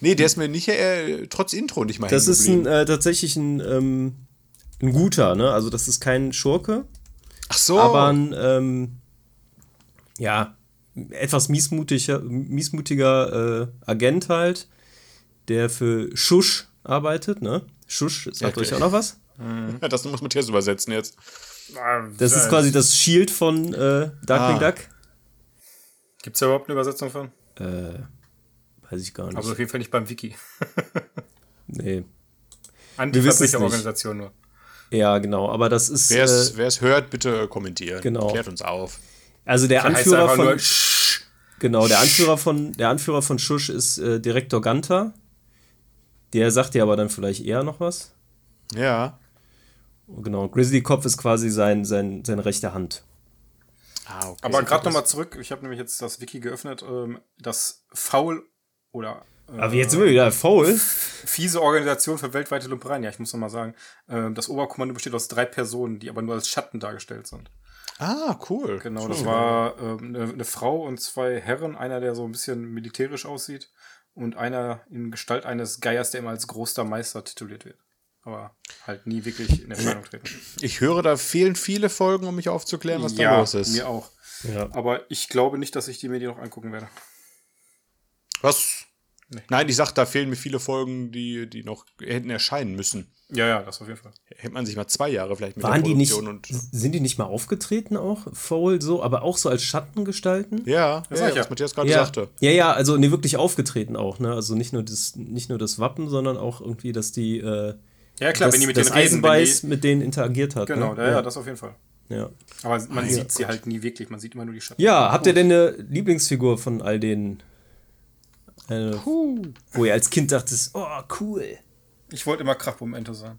Nee, der ist mir nicht, äh, trotz Intro nicht mal Das ist ein, äh, tatsächlich ein, ähm, ein guter, ne? Also, das ist kein Schurke. Ach so. Aber ein, ähm, ja, etwas miesmutiger, miesmutiger äh, Agent halt, der für Schusch arbeitet, ne? Schusch, sagt okay. euch auch noch was? Mhm. Das muss Matthias übersetzen jetzt. Das ist quasi das Shield von äh, Darkwing ah. Duck. Gibt es da überhaupt eine Übersetzung von? Äh, Weiß ich gar nicht. Aber auf jeden Fall nicht beim Wiki. nee. Antiverbrecher Organisation nur. Ja, genau. Aber das ist. Wer es äh, hört, bitte kommentieren. Genau. Klärt uns auf. Also der Anführer von. Genau, der Anführer von, der Anführer von Schusch ist äh, Direktor Ganter. Der sagt dir aber dann vielleicht eher noch was. Ja. Genau, Grizzly Kopf ist quasi sein, sein, seine rechte Hand. Ah, okay. Aber gerade nochmal zurück, ich habe nämlich jetzt das Wiki geöffnet, ähm, das Faul oder. Äh, Aber jetzt sind wir wieder faul. Fiese Organisation für weltweite Lumpereien. Ja, ich muss noch mal sagen, äh, das Oberkommando besteht aus drei Personen, die aber nur als Schatten dargestellt sind. Ah, cool. Genau, cool. das war äh, eine, Frau und zwei Herren. Einer, der so ein bisschen militärisch aussieht und einer in Gestalt eines Geiers, der immer als großer Meister tituliert wird. Aber halt nie wirklich in Erscheinung treten. Ich höre, da fehlen viele Folgen, um mich aufzuklären, was ja, da los ist. mir auch. Ja. Aber ich glaube nicht, dass ich die mir die noch angucken werde. Was? Nee. Nein, ich sag, da fehlen mir viele Folgen, die, die noch hätten erscheinen müssen. Ja, ja, das auf jeden Fall. Hätte man sich mal zwei Jahre vielleicht mit Waren der Produktion die nicht, und sind die nicht mal aufgetreten auch, Foul, so, aber auch so als Schattengestalten? Ja, das ja, ja, was Matthias gerade ja. sagte. Ja, ja, also nee, wirklich aufgetreten auch, ne? Also nicht nur das, nicht nur das Wappen, sondern auch irgendwie, dass die, äh, ja klar, das, wenn die mit das den Eisenbeiß mit denen interagiert hat. Genau, ne? ja, ja, das auf jeden Fall. Ja. Aber man ah, sieht sie halt nie wirklich, man sieht immer nur die Schatten. Ja, habt ihr denn eine Lieblingsfigur von all denen? Eine, wo ihr als Kind dachtet, oh, cool. Ich wollte immer Krachbommente sein.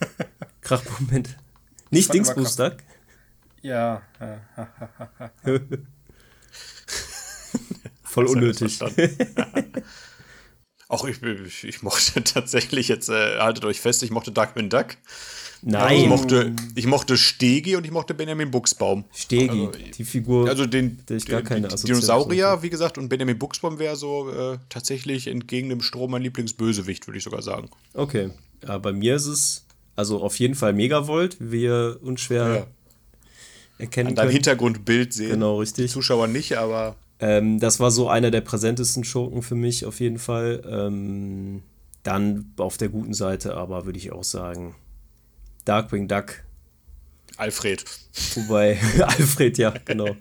Krachbommente. Nicht Dingsbooster? Ja. Voll unnötig. Auch ich, ich, ich, mochte tatsächlich jetzt, äh, haltet euch fest, ich mochte Darkwing Duck. Nein. Ich mochte, ich mochte Stegi und ich mochte Benjamin Buchsbaum. Stegi, also, die Figur, also den, der ich gar den, keine Dinosaurier, wie gesagt, und Benjamin Buchsbaum wäre so äh, tatsächlich entgegen dem Strom mein Lieblingsbösewicht, würde ich sogar sagen. Okay, ja, bei mir ist es also auf jeden Fall Megavolt, wie wir unschwer ja. erkennen An deinem Hintergrundbild sehen. Genau, richtig. Die Zuschauer nicht, aber ähm, das war so einer der präsentesten Schurken für mich auf jeden Fall. Ähm, dann auf der guten Seite aber würde ich auch sagen Darkwing Duck. Alfred. Wobei, Alfred, ja, genau.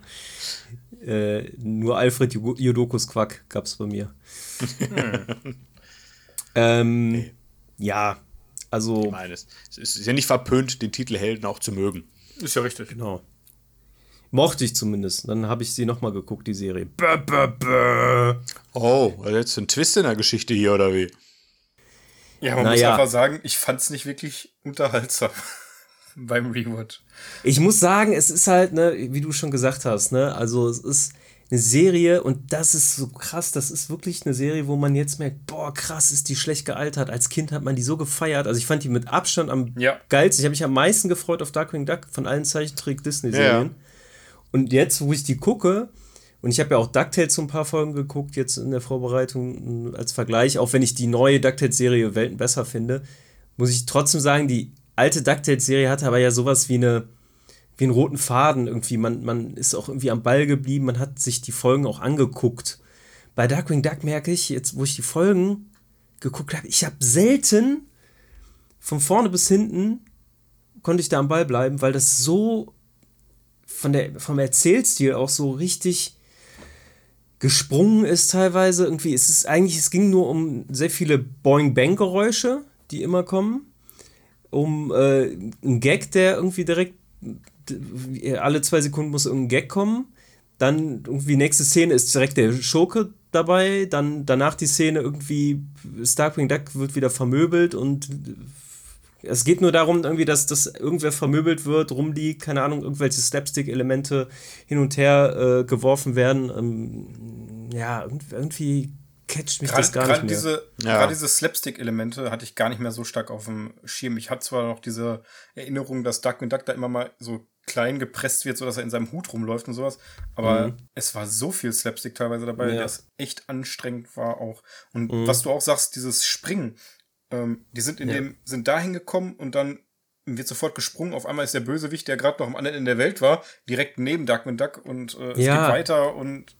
äh, nur Alfred Jodokus Quack gab es bei mir. ähm, nee. Ja, also. Ich meine, es ist ja nicht verpönt, den Titel Helden auch zu mögen. Ist ja richtig. Genau. Mochte ich zumindest. Dann habe ich sie nochmal geguckt, die Serie. Bäh, bäh, bäh. Oh, jetzt ein Twist in der Geschichte hier, oder wie? Ja, man naja. muss einfach sagen, ich fand es nicht wirklich unterhaltsam beim Rewatch. Ich muss sagen, es ist halt, ne, wie du schon gesagt hast, ne, also es ist, eine Serie und das ist so krass, das ist wirklich eine Serie, wo man jetzt merkt, boah, krass, ist die schlecht gealtert. Als Kind hat man die so gefeiert. Also ich fand die mit Abstand am ja. geilsten. Ich habe mich am meisten gefreut auf Darkwing Duck von allen Zeichentrick-Disney-Serien. Ja. Und jetzt, wo ich die gucke, und ich habe ja auch DuckTales so ein paar Folgen geguckt, jetzt in der Vorbereitung als Vergleich, auch wenn ich die neue DuckTales-Serie Welten besser finde, muss ich trotzdem sagen, die alte DuckTales-Serie hatte aber ja sowas wie eine wie einen roten Faden irgendwie. Man, man ist auch irgendwie am Ball geblieben, man hat sich die Folgen auch angeguckt. Bei Darkwing Duck merke ich, jetzt wo ich die Folgen geguckt habe, ich habe selten von vorne bis hinten konnte ich da am Ball bleiben, weil das so von der, vom Erzählstil auch so richtig gesprungen ist teilweise. Irgendwie, es ist eigentlich, es ging nur um sehr viele Boing-Bang-Geräusche, die immer kommen. Um äh, einen Gag, der irgendwie direkt alle zwei Sekunden muss irgendein Gag kommen. Dann irgendwie nächste Szene ist direkt der Schurke dabei. Dann danach die Szene irgendwie Starkwing Duck wird wieder vermöbelt und es geht nur darum, irgendwie, dass, dass irgendwer vermöbelt wird, rumliegt, keine Ahnung, irgendwelche Slapstick-Elemente hin und her äh, geworfen werden. Ähm, ja, irgendwie catcht mich grad, das gar nicht mehr. Diese, ja. Gerade diese Slapstick-Elemente hatte ich gar nicht mehr so stark auf dem Schirm. Ich hatte zwar noch diese Erinnerung, dass Duck und Duck da immer mal so klein gepresst wird, sodass er in seinem Hut rumläuft und sowas. Aber mhm. es war so viel Slapstick teilweise dabei, ja. dass echt anstrengend war auch. Und mhm. was du auch sagst, dieses Springen, ähm, die sind in ja. dem, sind dahin gekommen und dann wird sofort gesprungen. Auf einmal ist der Bösewicht, der gerade noch am anderen Ende der Welt war, direkt neben Duckman Duck und äh, es ja. geht weiter und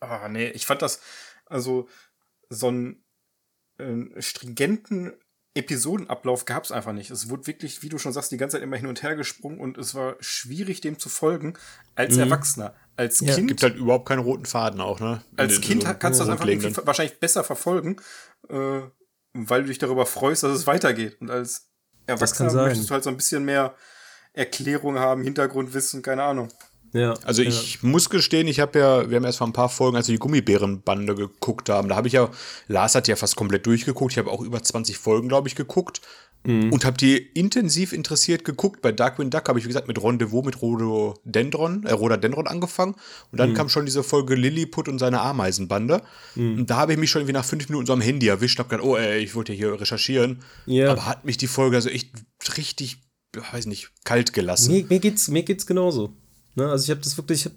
ah nee, ich fand das also so einen äh, stringenten Episodenablauf gab es einfach nicht. Es wurde wirklich, wie du schon sagst, die ganze Zeit immer hin und her gesprungen und es war schwierig, dem zu folgen als mhm. Erwachsener. Als ja. Kind. gibt halt überhaupt keinen roten Faden auch, ne? Als Kind so kannst du das einfach wahrscheinlich besser verfolgen, äh, weil du dich darüber freust, dass es weitergeht. Und als Erwachsener möchtest du halt so ein bisschen mehr Erklärung haben, Hintergrundwissen, keine Ahnung. Ja, also ich ja. muss gestehen, ich habe ja, wir haben erst vor ein paar Folgen, als wir die Gummibärenbande geguckt haben, da habe ich ja, Lars hat ja fast komplett durchgeguckt, ich habe auch über 20 Folgen, glaube ich, geguckt mhm. und habe die intensiv interessiert geguckt. Bei Darkwing Duck habe ich, wie gesagt, mit Rendezvous mit Rhododendron, äh, Rhododendron angefangen und dann mhm. kam schon diese Folge Lilliput und seine Ameisenbande mhm. und da habe ich mich schon irgendwie nach fünf Minuten so am Handy erwischt und habe gedacht, oh ey, ich wollte ja hier recherchieren, ja. aber hat mich die Folge also echt richtig, weiß nicht, kalt gelassen. Mir, mir, geht's, mir geht's genauso. Ne? Also ich habe das wirklich, ich, hab,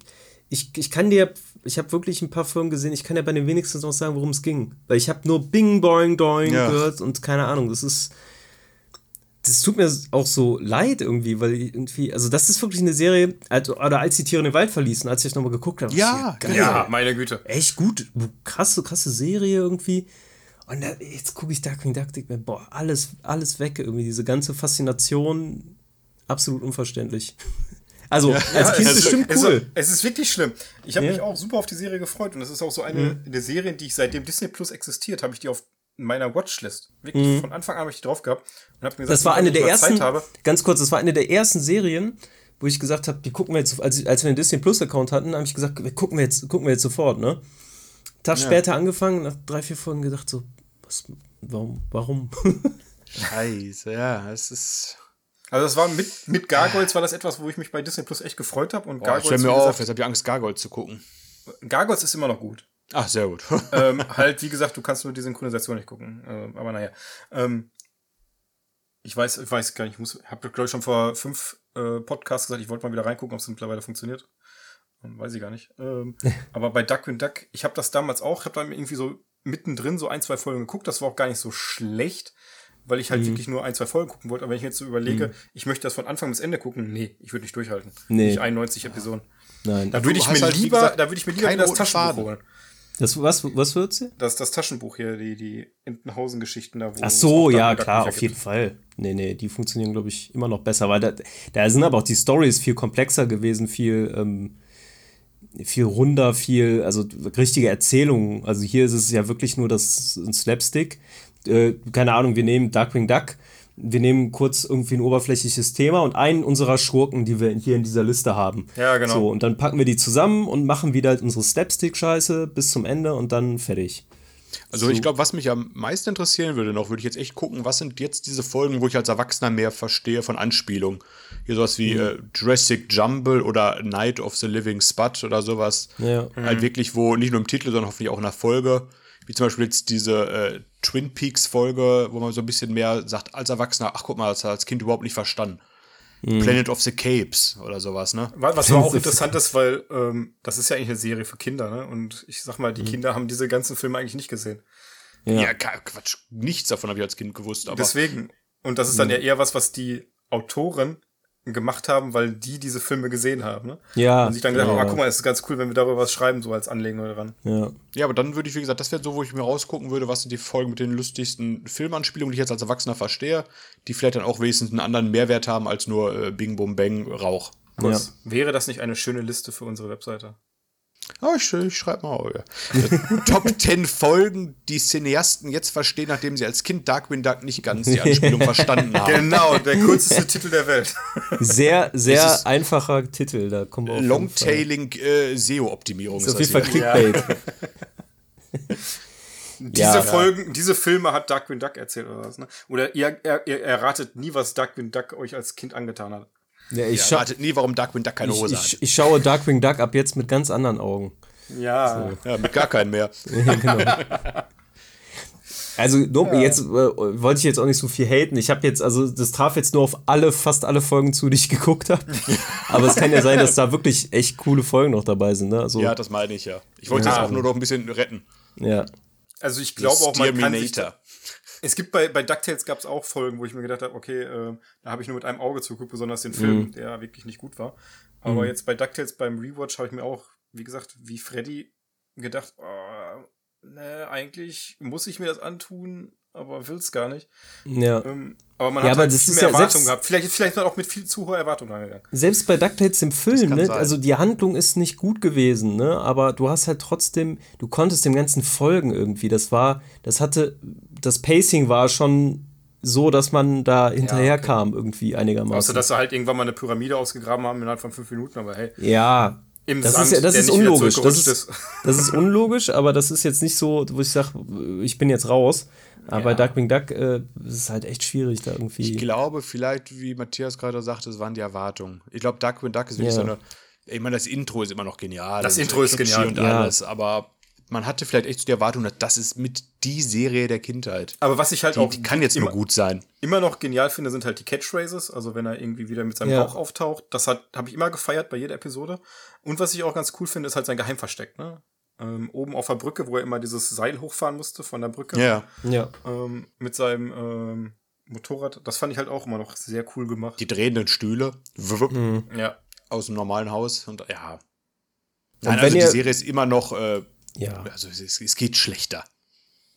ich, ich kann dir, ich habe wirklich ein paar Filme gesehen, ich kann ja bei den wenigsten noch sagen, worum es ging. Weil ich habe nur Bing, Boing, Doing ja. gehört und keine Ahnung, das ist, das tut mir auch so leid irgendwie, weil irgendwie, also das ist wirklich eine Serie, also, oder als die Tiere in den Wald verließen, als ich nochmal geguckt habe. Ja, geil. ja, meine Güte. Echt gut, krasse, krasse Serie irgendwie. Und da, jetzt gucke ich Darkwing Duck, denke mir, boah, alles, alles weg irgendwie, diese ganze Faszination, absolut unverständlich. Also, ja, als Kind ist bestimmt cool. Es, es, ist wirklich schlimm. Ich habe ja. mich auch super auf die Serie gefreut und es ist auch so eine mhm. der Serien, die ich seitdem Disney Plus existiert, habe ich die auf meiner Watchlist. Wirklich mhm. von Anfang an habe ich die drauf gehabt und habe mir gesagt, das war eine der ersten, ganz kurz, das war eine der ersten Serien, wo ich gesagt habe, die gucken wir jetzt, als, als wir den Disney Plus Account hatten, habe ich gesagt, gucken wir jetzt, gucken wir jetzt sofort, ne? Tag ja. später angefangen, nach drei, vier Folgen gedacht so, was, warum, warum? Scheiße, ja, es ist also das war mit, mit Gargoyles war das etwas, wo ich mich bei Disney Plus echt gefreut habe. Und oh, Gargoyles, stell mir auf, jetzt habe ich Angst, Gargoyles zu gucken. Gargoyles ist immer noch gut. Ach, sehr gut. ähm, halt, wie gesagt, du kannst nur die Synchronisation nicht gucken. Äh, aber naja. Ähm, ich weiß, ich weiß gar nicht, ich muss, habe glaube ich schon vor fünf äh, Podcasts gesagt, ich wollte mal wieder reingucken, ob es mittlerweile funktioniert. Ähm, weiß ich gar nicht. Ähm, aber bei Duckwing Duck, ich habe das damals auch, ich habe dann irgendwie so mittendrin so ein, zwei Folgen geguckt, das war auch gar nicht so schlecht weil ich halt mhm. wirklich nur ein, zwei Folgen gucken wollte. Aber wenn ich jetzt so überlege, mhm. ich möchte das von Anfang bis Ende gucken, nee, ich würde nicht durchhalten. Nee. Nicht 91 Episoden. Nein. Da würde ich, mir halt lieber, gesagt, da würde ich mir lieber das Taschenbuch holen. Das, was, was würdest du? Das, das Taschenbuch hier, die, die Entenhausen-Geschichten da, wo. Ach so, ja, klar, auf jeden Fall. Nee, nee, die funktionieren, glaube ich, immer noch besser, weil da, da sind aber auch die Stories viel komplexer gewesen, viel, ähm, viel runder, viel, also richtige Erzählungen. Also hier ist es ja wirklich nur das ein Slapstick äh, keine Ahnung, wir nehmen Darkwing Duck, wir nehmen kurz irgendwie ein oberflächliches Thema und einen unserer Schurken, die wir hier in dieser Liste haben. Ja, genau. So, und dann packen wir die zusammen und machen wieder unsere Slapstick-Scheiße bis zum Ende und dann fertig. Also so. ich glaube, was mich am meisten interessieren würde noch, würde ich jetzt echt gucken, was sind jetzt diese Folgen, wo ich als Erwachsener mehr verstehe von Anspielung. Hier sowas wie mhm. äh, Jurassic Jumble oder Night of the Living Spud oder sowas. Ja. Halt mhm. wirklich, wo nicht nur im Titel, sondern hoffentlich auch in der Folge, wie zum Beispiel jetzt diese äh, Twin Peaks Folge, wo man so ein bisschen mehr sagt als Erwachsener, ach guck mal, das hat als Kind überhaupt nicht verstanden. Mhm. Planet of the Capes oder sowas, ne? Was aber auch interessant ist, weil ähm, das ist ja eigentlich eine Serie für Kinder, ne? Und ich sag mal, die mhm. Kinder haben diese ganzen Filme eigentlich nicht gesehen. Ja, ja Quatsch, nichts davon habe ich als Kind gewusst. Aber Deswegen. Und das ist dann mhm. ja eher was, was die Autoren gemacht haben, weil die diese Filme gesehen haben. Ne? Ja. Und sich dann gedacht, ja. oh, guck mal, es ist ganz cool, wenn wir darüber was schreiben, so als Anlegung dran. Ja. Ja, aber dann würde ich, wie gesagt, das wäre so, wo ich mir rausgucken würde, was sind die Folgen mit den lustigsten Filmanspielungen, die ich jetzt als Erwachsener verstehe, die vielleicht dann auch wenigstens einen anderen Mehrwert haben als nur äh, Bing Bum Bang Rauch. Ja. Wäre das nicht eine schöne Liste für unsere Webseite? Oh, ich, ich schreibe mal. Oh, ja. Top 10 Folgen, die Cineasten jetzt verstehen, nachdem sie als Kind Darkwing Duck nicht ganz die Anspielung verstanden haben. Genau, der kürzeste Titel der Welt. Sehr, sehr einfacher Titel. Da kommen wir Longtailing äh, SEO-Optimierung. Ist auf jeden Fall Clickbait. Diese ja, Folgen, ja. diese Filme hat Darkwing Duck erzählt oder was, ne? Oder ihr, ihr, ihr erratet nie, was Darkwing Duck euch als Kind angetan hat. Ja, ich ja, nie, warum Darkwing Duck keine Hose ich, ich, hat. Ich schaue Darkwing Duck ab jetzt mit ganz anderen Augen. Ja. So. Ja, mit gar keinen mehr. ja, genau. Also ja. jetzt äh, wollte ich jetzt auch nicht so viel haten. Ich habe jetzt, also das traf jetzt nur auf alle, fast alle Folgen zu, die ich geguckt habe. Aber es kann ja sein, dass da wirklich echt coole Folgen noch dabei sind. Ne? Also, ja, das meine ich ja. Ich wollte ja. jetzt auch nur noch ein bisschen retten. Ja. Also ich glaube auch, man kann sich, es gibt bei, bei DuckTales gab es auch Folgen, wo ich mir gedacht habe, okay, äh, da habe ich nur mit einem Auge zugeguckt, besonders den Film, mhm. der wirklich nicht gut war. Aber mhm. jetzt bei DuckTales beim Rewatch habe ich mir auch, wie gesagt, wie Freddy gedacht, oh, ne, eigentlich muss ich mir das antun, aber will es gar nicht. Ja. Ähm, aber man ja, hat aber halt viel mehr ja Erwartungen gehabt. Vielleicht, vielleicht man auch mit viel zu hoher Erwartung angegangen. Selbst bei DuckTales im Film, ne? also die Handlung ist nicht gut gewesen, ne? aber du hast halt trotzdem, du konntest dem Ganzen folgen irgendwie. Das war, das hatte, das Pacing war schon so, dass man da hinterherkam ja, okay. irgendwie einigermaßen. Außer, dass sie halt irgendwann mal eine Pyramide ausgegraben haben innerhalb von fünf Minuten, aber hey. Ja, im das Sand, ist ja, das ist unlogisch. Das ist, ist. das ist unlogisch, aber das ist jetzt nicht so, wo ich sage, ich bin jetzt raus. Aber ja. Darkwing Duck äh, ist es halt echt schwierig da irgendwie. Ich glaube, vielleicht, wie Matthias gerade sagte, es waren die Erwartungen. Ich glaube, Darkwing Duck ist wirklich ja. so eine. Ich meine, das Intro ist immer noch genial. Das, das Intro ist genial. Und ja. alles, aber man hatte vielleicht echt so die Erwartung, das ist mit die Serie der Kindheit. Aber was ich halt die, auch. Die kann jetzt immer, nur gut sein. Immer noch genial finde, sind halt die Catchphrases. Also, wenn er irgendwie wieder mit seinem ja. Bauch auftaucht. Das habe ich immer gefeiert bei jeder Episode. Und was ich auch ganz cool finde, ist halt sein Geheimversteck, ne? Ähm, oben auf der Brücke, wo er immer dieses Seil hochfahren musste von der Brücke. Ja. ja. Ähm, mit seinem ähm, Motorrad. Das fand ich halt auch immer noch sehr cool gemacht. Die drehenden Stühle. Mhm. Ja. Aus dem normalen Haus. Und ja. Nein, also die Serie ist immer noch. Äh, ja. Also es, es geht schlechter.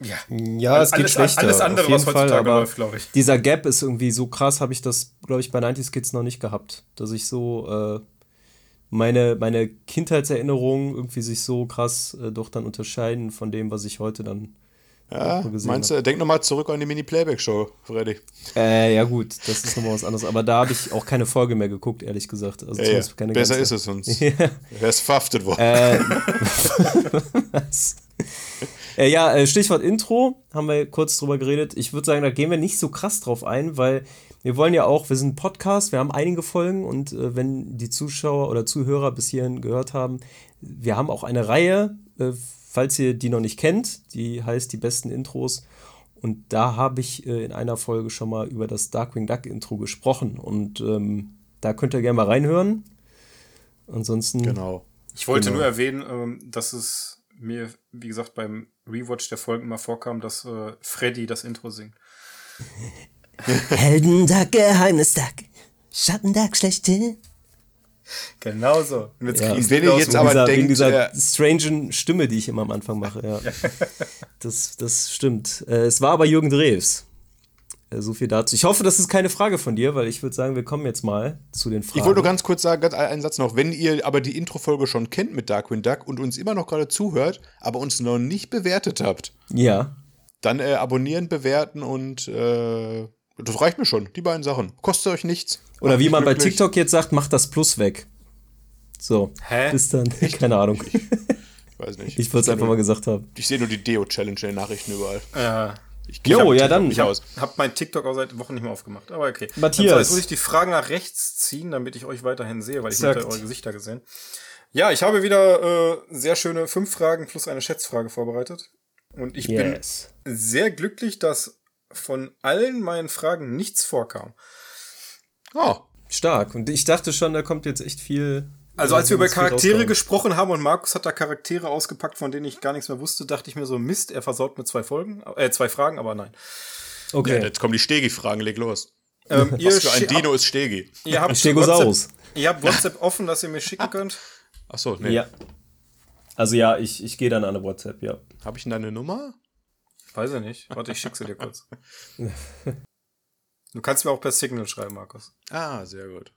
Ja, ja es geht alles, schlechter. Alles andere, was heutzutage Fall, läuft, glaube ich. Dieser Gap ist irgendwie so krass, habe ich das, glaube ich, bei 90s Kids noch nicht gehabt. Dass ich so äh, meine, meine Kindheitserinnerungen irgendwie sich so krass äh, doch dann unterscheiden von dem, was ich heute dann ja, meinst du, denk nochmal zurück an die Mini-Playback-Show, Freddy. Äh, ja gut, das ist nochmal was anderes. Aber da habe ich auch keine Folge mehr geguckt, ehrlich gesagt. Also ja, ja. Besser ganze. ist es sonst. ja. Er ist verhaftet worden. Äh, was? Äh, ja, äh, Stichwort Intro, haben wir kurz drüber geredet. Ich würde sagen, da gehen wir nicht so krass drauf ein, weil wir wollen ja auch, wir sind ein Podcast, wir haben einige Folgen und äh, wenn die Zuschauer oder Zuhörer bis hierhin gehört haben, wir haben auch eine Reihe äh, falls ihr die noch nicht kennt, die heißt die besten Intros. Und da habe ich äh, in einer Folge schon mal über das Darkwing Duck Intro gesprochen. Und ähm, da könnt ihr gerne mal reinhören. Ansonsten. Genau. Ich wollte genau. nur erwähnen, ähm, dass es mir, wie gesagt, beim Rewatch der Folgen immer vorkam, dass äh, Freddy das Intro singt. Heldenduck, Geheimnisduck, Schattenduck schlechthin. Genau so. Und jetzt ja. Wenn ihr jetzt aber dieser, denkt, dieser äh, strangen Stimme, die ich immer am Anfang mache, ja. das, das stimmt. Äh, es war aber Jürgen Drews. Äh, so viel dazu. Ich hoffe, das ist keine Frage von dir, weil ich würde sagen, wir kommen jetzt mal zu den Fragen. Ich wollte nur ganz kurz sagen, ganz einen Satz noch. Wenn ihr aber die Intro-Folge schon kennt mit Darkwing Duck und uns immer noch gerade zuhört, aber uns noch nicht bewertet habt, ja. dann äh, abonnieren, bewerten und äh, das reicht mir schon, die beiden Sachen. Kostet euch nichts. Oder wie man glücklich. bei TikTok jetzt sagt, macht das Plus weg. So. Hä? Bis dann. Keine Ahnung. weiß nicht. Ich wollte es einfach mal gesagt haben. Ich sehe nur die Deo-Challenge in den Nachrichten überall. Ja. Ich jo, ja dann. Ich habe hab mein TikTok auch seit Wochen nicht mehr aufgemacht. Aber okay. Matthias. Jetzt muss ich die Fragen nach rechts ziehen, damit ich euch weiterhin sehe, weil ich habe eure Gesichter gesehen. Ja, ich habe wieder äh, sehr schöne fünf Fragen plus eine Schätzfrage vorbereitet. Und ich yes. bin sehr glücklich, dass von allen meinen Fragen nichts vorkam. Oh, stark. Und ich dachte schon, da kommt jetzt echt viel. Also als wir über Charaktere gesprochen haben und Markus hat da Charaktere ausgepackt, von denen ich gar nichts mehr wusste, dachte ich mir so, Mist, er versaut mit zwei Folgen, äh, zwei Fragen, aber nein. Okay. Ja, jetzt kommen die Stegi-Fragen, leg los. Ähm, Was für ein Dino ist Stegi? Ihr habt Stegosaurus. WhatsApp, ihr habt WhatsApp offen, dass ihr mir schicken könnt. Ach so, nee. Ja. Also ja, ich, ich gehe dann an eine WhatsApp, ja. Habe ich denn deine Nummer? Weiß ich nicht. Warte, ich schicke sie dir kurz. du kannst mir auch per Signal schreiben, Markus. Ah, sehr gut.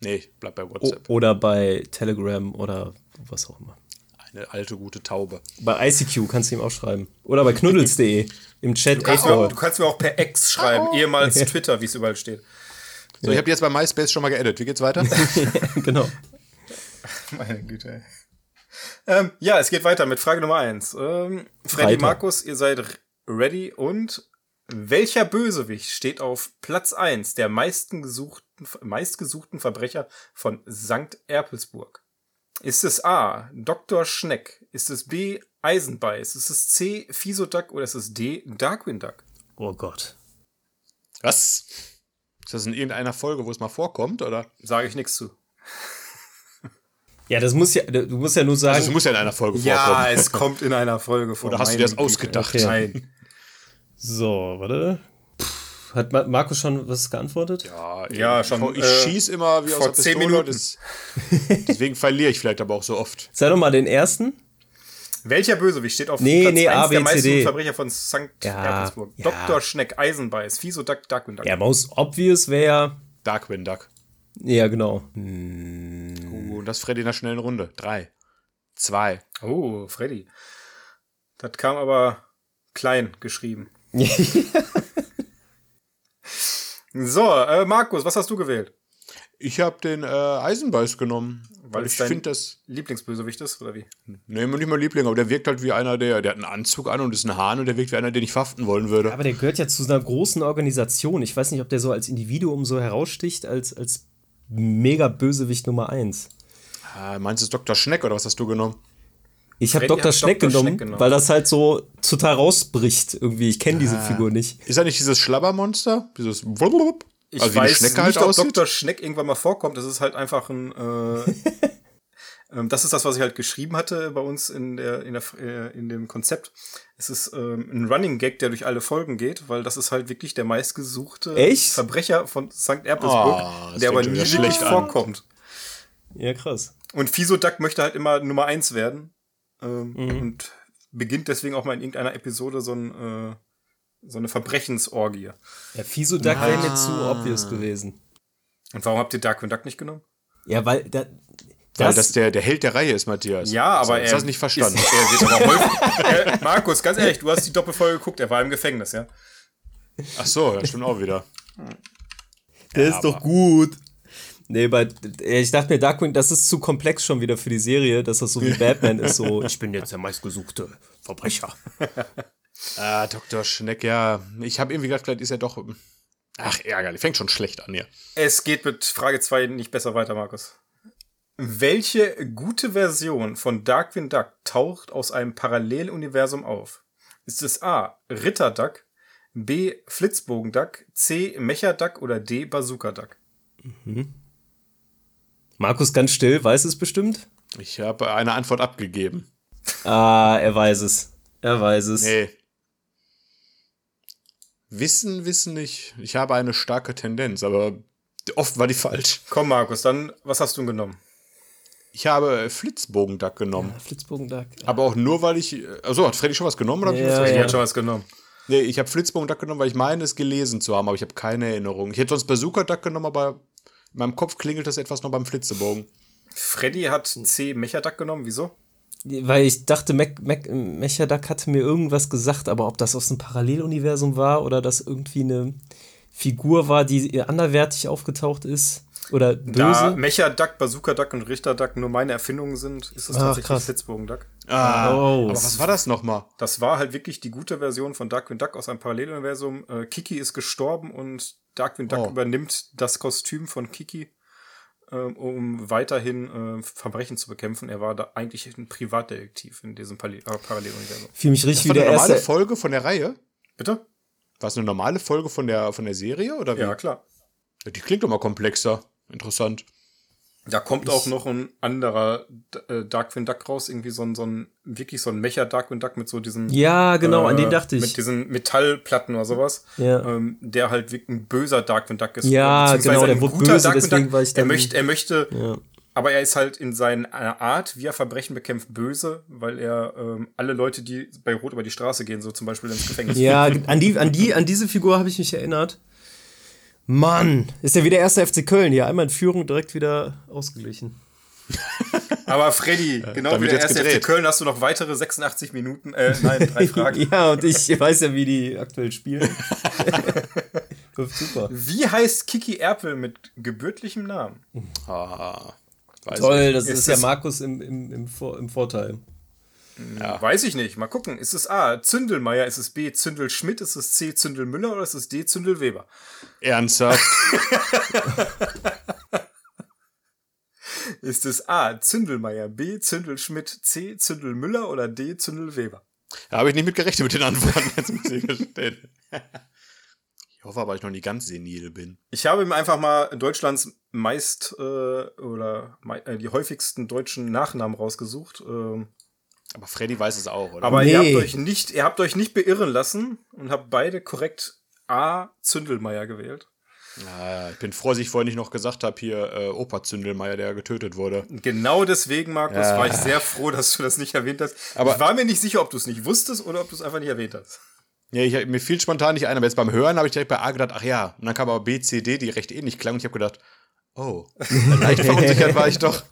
Nee, bleib bei WhatsApp. O oder bei Telegram oder was auch immer. Eine alte gute Taube. Bei ICQ kannst du ihm auch schreiben. Oder bei knuddels.de im Chat. Du kannst, auch, du kannst, mir auch per X schreiben, oh. ehemals Twitter, wie es überall steht. So, ich habe jetzt bei MySpace schon mal geedit. Wie geht's weiter? genau. Meine Güte. Ey. Ähm, ja, es geht weiter mit Frage Nummer eins. Ähm, Freddy Markus, ihr seid ready und welcher Bösewicht steht auf Platz eins der meisten gesuchten, meistgesuchten Verbrecher von St. Erpelsburg? Ist es A. Dr. Schneck? Ist es B. Eisenbeiß? Ist es C. Fisoduck oder ist es D. Darkwing Duck? Oh Gott. Was? Ist das in irgendeiner Folge, wo es mal vorkommt, oder? Sage ich nichts zu. Ja, das muss ja, du musst ja nur sagen. Also, es muss ja in einer Folge ja, vorkommen. Ja, es kommt in einer Folge vor. Oder hast du dir das ausgedacht? Okay. Nein. So, warte. Hat Markus schon was geantwortet? Ja, ja schon. Ich äh, schieß immer wie aus der Pistole. Minuten. Das, deswegen verliere ich vielleicht aber auch so oft. Sei doch mal den ersten. Welcher Bösewicht steht auf nee, Platz nee, 1 A, B, der meisten Verbrecher von St. Ja, Petersburg? Ja. Dr. Schneck, Eisenbeiß, Fiso Duck, Darkwing Duck. Ja, most obvious wäre Darkwing Duck. Ja, genau. Hm. Uh, und das Freddy in der schnellen Runde. Drei. Zwei. Oh, Freddy. Das kam aber klein geschrieben. so, äh, Markus, was hast du gewählt? Ich habe den äh, Eisenbeiß genommen. Weil, weil ich finde das. Lieblingsbösewicht ist, oder wie? Nee, nicht mal Liebling, aber der wirkt halt wie einer, der, der hat einen Anzug an und ist ein Hahn und der wirkt wie einer, den ich verhaften wollen würde. Aber der gehört ja zu einer großen Organisation. Ich weiß nicht, ob der so als Individuum so heraussticht, als, als mega Bösewicht Nummer 1. Ah, meinst du es Dr. Schneck oder was hast du genommen? Ich habe Dr. Schneck, Dr. genommen, Schneck genommen, weil das halt so total rausbricht irgendwie. Ich kenne diese ah. Figur nicht. Ist er nicht dieses Schlabbermonster? Dieses ich also weiß nicht, halt ob aussieht? Dr. Schneck irgendwann mal vorkommt. Das ist halt einfach ein äh, das ist das, was ich halt geschrieben hatte bei uns in der in der äh, in dem Konzept. Es ist ähm, ein Running Gag, der durch alle Folgen geht, weil das ist halt wirklich der meistgesuchte Echt? Verbrecher von St. Erpelsburg, oh, der aber nie wirklich vorkommt. Ja, krass. Und Fisoduck möchte halt immer Nummer eins werden ähm, mhm. und beginnt deswegen auch mal in irgendeiner Episode so ein äh, so eine Verbrechensorgie. Ja, Fisoduck ah. wäre mir zu obvious gewesen. Und warum habt ihr Darkwing Duck nicht genommen? Ja, weil da, Weil das der, der Held der Reihe ist, Matthias. Ja, aber er. Hast das nicht verstanden? Ist, er wird aber häufig. äh, Markus, ganz ehrlich, du hast die Doppelfolge geguckt, er war im Gefängnis, ja? Ach so, das stimmt auch wieder. Der ja, ist doch gut. Nee, bei, ich dachte mir, Darkwing, das ist zu komplex schon wieder für die Serie, dass das so wie Batman ist, so, ich bin jetzt der meistgesuchte Verbrecher. ah, Dr. Schneck, ja. Ich habe irgendwie gedacht, vielleicht ist er doch. Ach, ärgerlich. Fängt schon schlecht an hier. Es geht mit Frage 2 nicht besser weiter, Markus. Welche gute Version von Darkwing Duck taucht aus einem Paralleluniversum auf? Ist es A. Ritter Duck, B. Flitzbogen Duck, C. Mecha Duck oder D. Bazooka Duck? Mhm. Markus ganz still, weiß es bestimmt? Ich habe eine Antwort abgegeben. Ah, er weiß es. Er weiß es. Nee. Wissen, wissen nicht. Ich habe eine starke Tendenz, aber oft war die falsch. Komm, Markus, dann, was hast du genommen? Ich habe Flitzbogenduck genommen. Ja, Flitzbogenduck. Ja. Aber auch nur, weil ich. Also hat Freddy schon was genommen? Oder ja, ich ja. hat schon was genommen. Nee, ich habe Flitzbogenduck genommen, weil ich meine, es gelesen zu haben, aber ich habe keine Erinnerung. Ich hätte sonst Bazooka Duck genommen, aber in meinem Kopf klingelt das etwas noch beim Flitzebogen. Freddy hat C Mechaduck genommen, wieso? Weil ich dachte, Mac, Mac, Mechaduck hatte mir irgendwas gesagt, aber ob das aus einem Paralleluniversum war oder das irgendwie eine Figur war, die anderwertig aufgetaucht ist. Oder böse? Da Mecha Duck, Bazooka Duck und Richter Duck nur meine Erfindungen sind, ist es tatsächlich krass. Duck. Ah, oh. Aber was war das nochmal? Das war halt wirklich die gute Version von Darkwing Duck aus einem Paralleluniversum. Äh, Kiki ist gestorben und Darkwing Duck oh. übernimmt das Kostüm von Kiki, äh, um weiterhin äh, Verbrechen zu bekämpfen. Er war da eigentlich ein Privatdetektiv in diesem Parallel äh, Paralleluniversum. Fühle mich richtig wie der eine normale Folge von der Reihe? Bitte? War es eine normale Folge von der, von der Serie? Oder wie? Ja, klar. Die klingt doch mal komplexer. Interessant. Da kommt auch noch ein anderer äh, Darkwing Duck raus, irgendwie so ein, so ein, wirklich so ein Mecha Darkwing Duck mit so diesen. Ja, genau, äh, an den dachte ich. Mit diesen Metallplatten oder sowas. Ja. Ähm, der halt wirklich ein böser Darkwing Duck ist. Ja, genau, der wurde böse, Darkwing deswegen Duck, war ich dann. Er möchte, er möchte, ja. aber er ist halt in seiner Art, wie er Verbrechen bekämpft, böse, weil er ähm, alle Leute, die bei Rot über die Straße gehen, so zum Beispiel ins Gefängnis Ja, an die, an die, an diese Figur habe ich mich erinnert. Mann, ist ja wieder erster FC Köln hier. Einmal in Führung direkt wieder ausgeglichen. Aber Freddy, genau wie der erste FC Köln hast du noch weitere 86 Minuten, äh, nein, drei Fragen. ja, und ich weiß ja, wie die aktuell spielen. super. Wie heißt Kiki Erpel mit gebürtlichem Namen? Ah, Toll, das ist, ist ja Markus im, im, im, Vor im Vorteil. Ja. Weiß ich nicht. Mal gucken. Ist es A. Zündelmeier? Ist es B. Zündelschmidt? Ist es C. Zündelmüller? Oder ist es D. Zündelweber? Ernsthaft? ist es A. Zündelmeier? B. Zündelschmidt? C. Zündelmüller? Oder D. Zündelweber? Da habe ich nicht mit gerechnet mit den Antworten. Jetzt muss ich gestehen. Ich hoffe aber, ich noch nicht ganz senil bin. Ich habe ihm einfach mal Deutschlands meist äh, oder äh, die häufigsten deutschen Nachnamen rausgesucht. Ähm, aber Freddy weiß es auch, oder? Aber nee. ihr habt euch nicht, ihr habt euch nicht beirren lassen und habt beide korrekt A. Zündelmeier gewählt. Ja, ich bin froh, dass ich vorhin nicht noch gesagt habe, hier äh, Opa Zündelmeier, der getötet wurde. Genau deswegen, Markus, ja. war ich sehr froh, dass du das nicht erwähnt hast. Aber ich war mir nicht sicher, ob du es nicht wusstest oder ob du es einfach nicht erwähnt hast. Ja, ich, mir fiel spontan nicht ein, aber jetzt beim Hören habe ich direkt bei A gedacht, ach ja. Und dann kam aber B, C, D, die recht ähnlich klangen und ich habe gedacht, oh, leicht verunsichert war ich doch.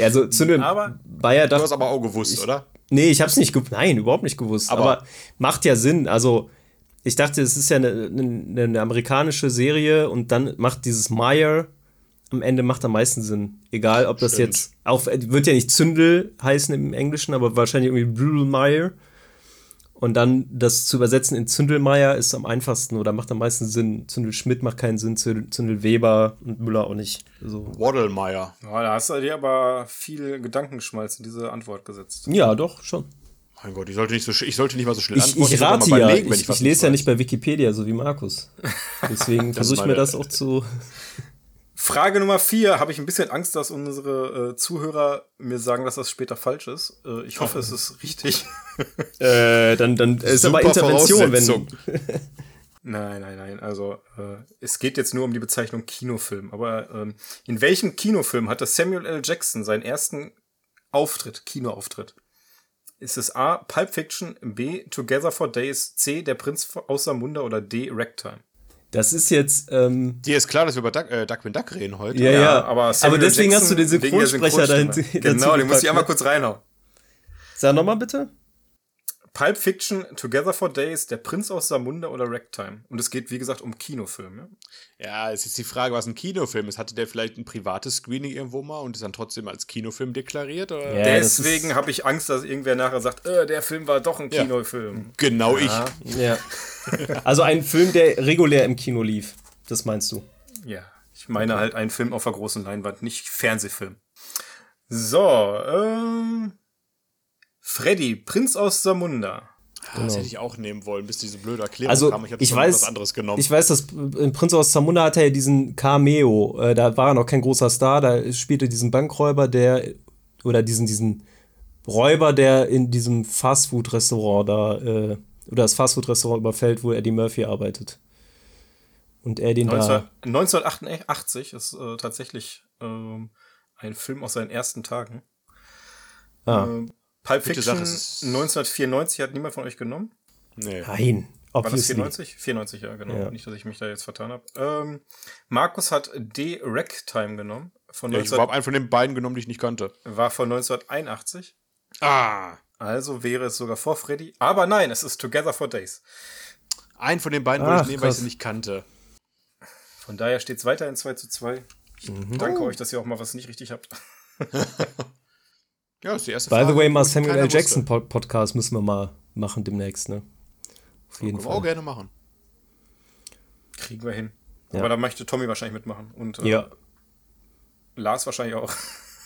Also zu dem aber, Bayer Du hast aber auch gewusst, ich, oder? Nee, ich hab's nicht gewusst. Nein, überhaupt nicht gewusst. Aber, aber, macht ja Sinn. Also, ich dachte, es ist ja eine, eine, eine, amerikanische Serie und dann macht dieses Meyer am Ende macht am meisten Sinn. Egal, ob das Stimmt. jetzt auch wird ja nicht Zündel heißen im Englischen, aber wahrscheinlich irgendwie Brühl Meyer. Und dann das zu übersetzen in Zündelmeier ist am einfachsten oder macht am meisten Sinn. Zündel Schmidt macht keinen Sinn, Zündel Weber und Müller auch nicht. So. Waddlemeier. Ja, da hast du dir aber viel Gedankenschmalz in diese Antwort gesetzt. Ja, doch, schon. Mein Gott, ich sollte nicht, so, ich sollte nicht mal so schnell ich, antworten. Ich, rate ja, ich, ich, ich lese ja nicht bei Wikipedia, so wie Markus. Deswegen versuche ich mir das auch zu Frage Nummer vier habe ich ein bisschen Angst, dass unsere äh, Zuhörer mir sagen, dass das später falsch ist. Äh, ich hoffe, es ist richtig. äh, dann dann ist aber Intervention, wenn. nein, nein, nein. Also äh, es geht jetzt nur um die Bezeichnung Kinofilm. Aber ähm, in welchem Kinofilm hatte Samuel L. Jackson seinen ersten Auftritt, Kinoauftritt? Ist es A. Pulp Fiction, B. Together for Days, C. Der Prinz aus Samunda oder D. Ragtime? Das ist jetzt. Ähm, Dir ist klar, dass wir über Duck, äh, Duckwin Duck reden heute. Ja, ja. ja aber, aber deswegen Jackson, hast du den Synchronsprecher dahinter. Genau, den muss ich einmal kurz reinhauen. Sag nochmal bitte. Pulp Fiction, Together for Days, Der Prinz aus Samunda oder Ragtime. Und es geht, wie gesagt, um Kinofilme. Ja, es ist die Frage, was ein Kinofilm ist. Hatte der vielleicht ein privates Screening irgendwo mal und ist dann trotzdem als Kinofilm deklariert? Oder? Ja, Deswegen habe ich Angst, dass irgendwer nachher sagt, äh, der Film war doch ein Kinofilm. Ja, genau ja. ich. Ja. also ein Film, der regulär im Kino lief. Das meinst du? Ja, ich meine halt einen Film auf der großen Leinwand, nicht Fernsehfilm. So, ähm. Freddy, Prinz aus Samunda. Genau. Das hätte ich auch nehmen wollen, bis diese blöde Erklärung also, kam. Ich, ich weiß, was anderes genommen. Ich weiß, dass in Prinz aus Zamunda hatte er ja Cameo. Äh, da war er noch kein großer Star. Da spielte diesen Bankräuber, der oder diesen diesen Räuber, der in diesem Fastfood-Restaurant da äh, oder das Fastfood-Restaurant überfällt, wo Eddie Murphy arbeitet. Und er den 19, da 1988 ist äh, tatsächlich ähm, ein Film aus seinen ersten Tagen. Ah. Pulp Fiction Sache, 1994 hat niemand von euch genommen? Nee. Nein. War das 94? 94, ja, genau. Ja. Nicht, dass ich mich da jetzt vertan habe. Ähm, Markus hat D. Ragtime genommen. Von ja, 19... ich habe einen von den beiden genommen, die ich nicht kannte. War von 1981. Ah. Also wäre es sogar vor Freddy. Aber nein, es ist Together for Days. Einen von den beiden wollte ich nehmen, weil ich sie nicht kannte. Von daher steht es weiterhin 2 zu 2. Ich mhm. danke oh. euch, dass ihr auch mal was nicht richtig habt. Ja, ist die erste By Frage. By the way, mal Samuel L. Jackson wusste. Podcast müssen wir mal machen demnächst, ne? Auf jeden Fall. auch gerne machen. Kriegen wir hin. Ja. Aber da möchte Tommy wahrscheinlich mitmachen. Und äh, ja. Lars wahrscheinlich auch.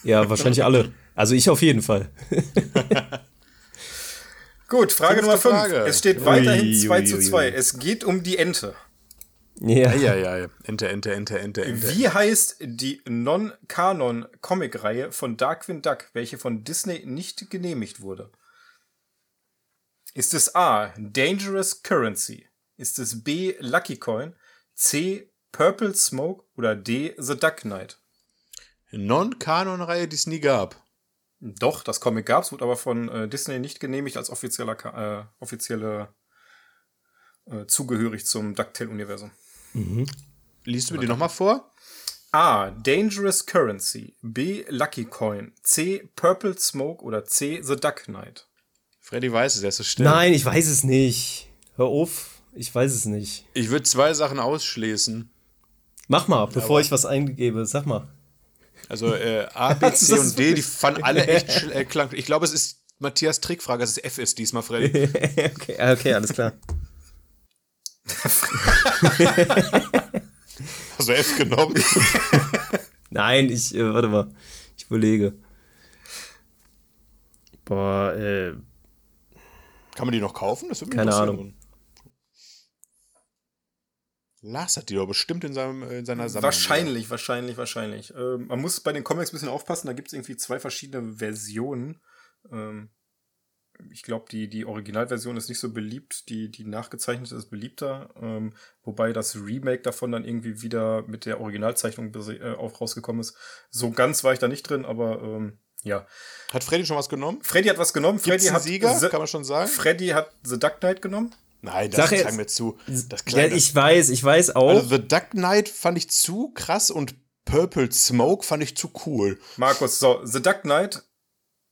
Ja, wahrscheinlich alle. Also ich auf jeden Fall. Gut, Frage Nummer 5. Es steht weiterhin 2 zu 2. Es geht um die Ente. Ja. ja, ja, ja. Ente, Ente, Ente, Ente, Ente. Wie heißt die Non-Kanon-Comic-Reihe von Darkwing Duck, welche von Disney nicht genehmigt wurde? Ist es A. Dangerous Currency? Ist es B. Lucky Coin? C. Purple Smoke? Oder D. The Duck Knight? Non-Kanon-Reihe, die es nie gab. Doch, das Comic gab es, wurde aber von äh, Disney nicht genehmigt als offizieller, äh, offizielle äh, zugehörig zum DuckTale-Universum. Mhm. Liest du mir die nochmal vor? A. Dangerous Currency. B. Lucky Coin. C. Purple Smoke. Oder C. The Duck Knight. Freddy weiß es, er ist so still. Nein, ich weiß es nicht. Hör auf, ich weiß es nicht. Ich würde zwei Sachen ausschließen. Mach mal, bevor Aber ich was eingebe, sag mal. Also äh, A, B, C und D, die fanden alle echt äh, klang. Ich glaube, es ist Matthias Trickfrage, dass es F ist diesmal, Freddy. okay, okay, alles klar. Hast du F genommen? Nein, ich, äh, warte mal. Ich überlege. Boah, äh. Kann man die noch kaufen? Keine Ahnung. Lars hat die doch bestimmt in, seinem, in seiner Sammlung. Wahrscheinlich, wahrscheinlich, wahrscheinlich. Ähm, man muss bei den Comics ein bisschen aufpassen, da gibt es irgendwie zwei verschiedene Versionen. Ähm, ich glaube, die, die Originalversion ist nicht so beliebt, die, die nachgezeichnete ist beliebter, ähm, wobei das Remake davon dann irgendwie wieder mit der Originalzeichnung äh, auch rausgekommen ist. So ganz war ich da nicht drin, aber ähm, ja. Hat Freddy schon was genommen? Freddy hat was genommen. Freddy hat Sieger, The, kann man schon sagen. Freddy hat The Duck Knight genommen. Nein, das Sag klang mir zu. Das ja, ich weiß, ich weiß auch. Also The Duck Knight fand ich zu krass und Purple Smoke fand ich zu cool. Markus, so, The Duck Knight,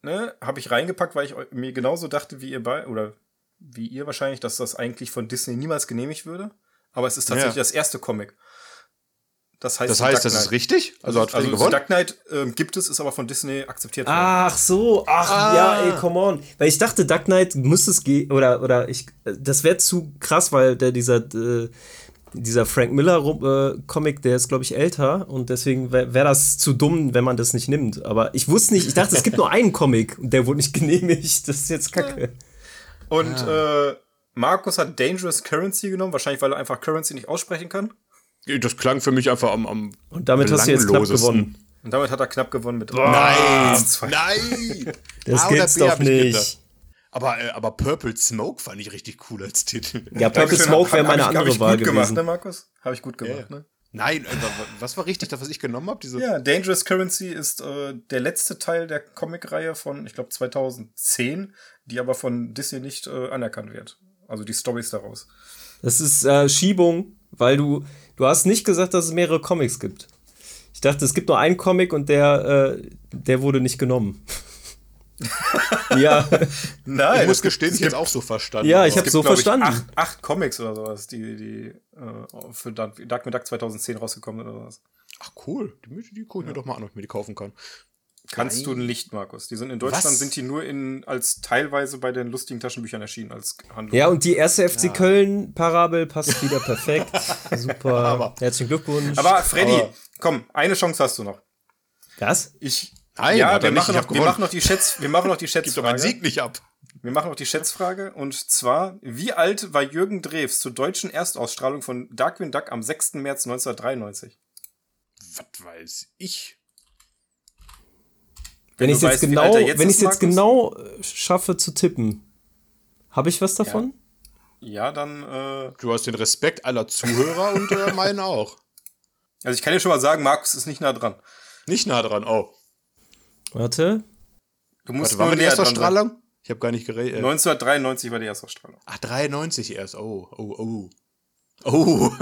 ne, habe ich reingepackt, weil ich mir genauso dachte wie ihr bei, oder wie ihr wahrscheinlich, dass das eigentlich von Disney niemals genehmigt würde. Aber es ist tatsächlich ja. das erste Comic. Das heißt, das, heißt, das ist richtig? Also hat also gewonnen? Dark Knight äh, gibt es, ist aber von Disney akzeptiert worden. Ach so, ach ah. ja, ey, come on. Weil ich dachte, Dark Knight muss es gehen, oder, oder ich, das wäre zu krass, weil der, dieser, äh, dieser Frank Miller äh, Comic, der ist, glaube ich, älter und deswegen wäre wär das zu dumm, wenn man das nicht nimmt. Aber ich wusste nicht, ich dachte, es gibt nur einen Comic und der wurde nicht genehmigt. Das ist jetzt kacke. Und ah. äh, Markus hat Dangerous Currency genommen, wahrscheinlich, weil er einfach Currency nicht aussprechen kann. Das klang für mich einfach am, am Und damit hast du jetzt knapp gewonnen. Und damit hat er knapp gewonnen mit. Boah, nein! Nein! Das gibt's doch nicht. Aber, äh, aber Purple Smoke fand ich richtig cool als Titel. Ja, Purple Smoke wäre meine hab andere ich, Wahl gewesen. Gemacht, ne, Markus? Habe ich gut gemacht, ja. ne? Nein, äh, was war richtig, das, was ich genommen habe? Ja, Dangerous Currency ist äh, der letzte Teil der Comic-Reihe von, ich glaube, 2010, die aber von Disney nicht äh, anerkannt wird. Also die Stories daraus. Das ist äh, Schiebung, weil du, Du hast nicht gesagt, dass es mehrere Comics gibt. Ich dachte, es gibt nur einen Comic und der, äh, der wurde nicht genommen. ja. Nein. Ich muss gestehen, ich jetzt auch so verstanden. Ja, ich habe so verstanden. Ich, acht, acht, Comics oder sowas, die, die äh, für Dark, Dark 2010 rausgekommen sind oder was. Ach cool, die, die gucke ich ja. mir doch mal an, ob ich mir die kaufen kann. Kannst Nein. du nicht, Markus. Die sind in Deutschland Was? sind die nur in als teilweise bei den lustigen Taschenbüchern erschienen als Handlung. Ja, und die erste FC ja. Köln Parabel passt wieder perfekt. Super. Aber, Herzlichen Glückwunsch. Aber Freddy, aber, komm, eine Chance hast du noch. Was? Ich Nein, ja, wir machen, noch, wir machen noch die Schätz, wir machen noch die Schätzfrage. Gib doch meinen Sieg nicht ab. Wir machen noch die Schätzfrage und zwar, wie alt war Jürgen Drews zur deutschen Erstausstrahlung von Darkwing Duck am 6. März 1993? Was weiß ich? Wenn, ich es jetzt genau, jetzt wenn ich jetzt genau äh, schaffe zu tippen, habe ich was davon? Ja, ja dann. Äh du hast den Respekt aller Zuhörer und äh, meinen auch. Also ich kann dir schon mal sagen, Markus ist nicht nah dran. Nicht nah dran, oh. Warte. Du musst Warte, war die Erstausstrahlung? Ich habe gar nicht geredet. 1993 war die Erstausstrahlung. Ach, 93 erst. Oh, oh, oh. Oh.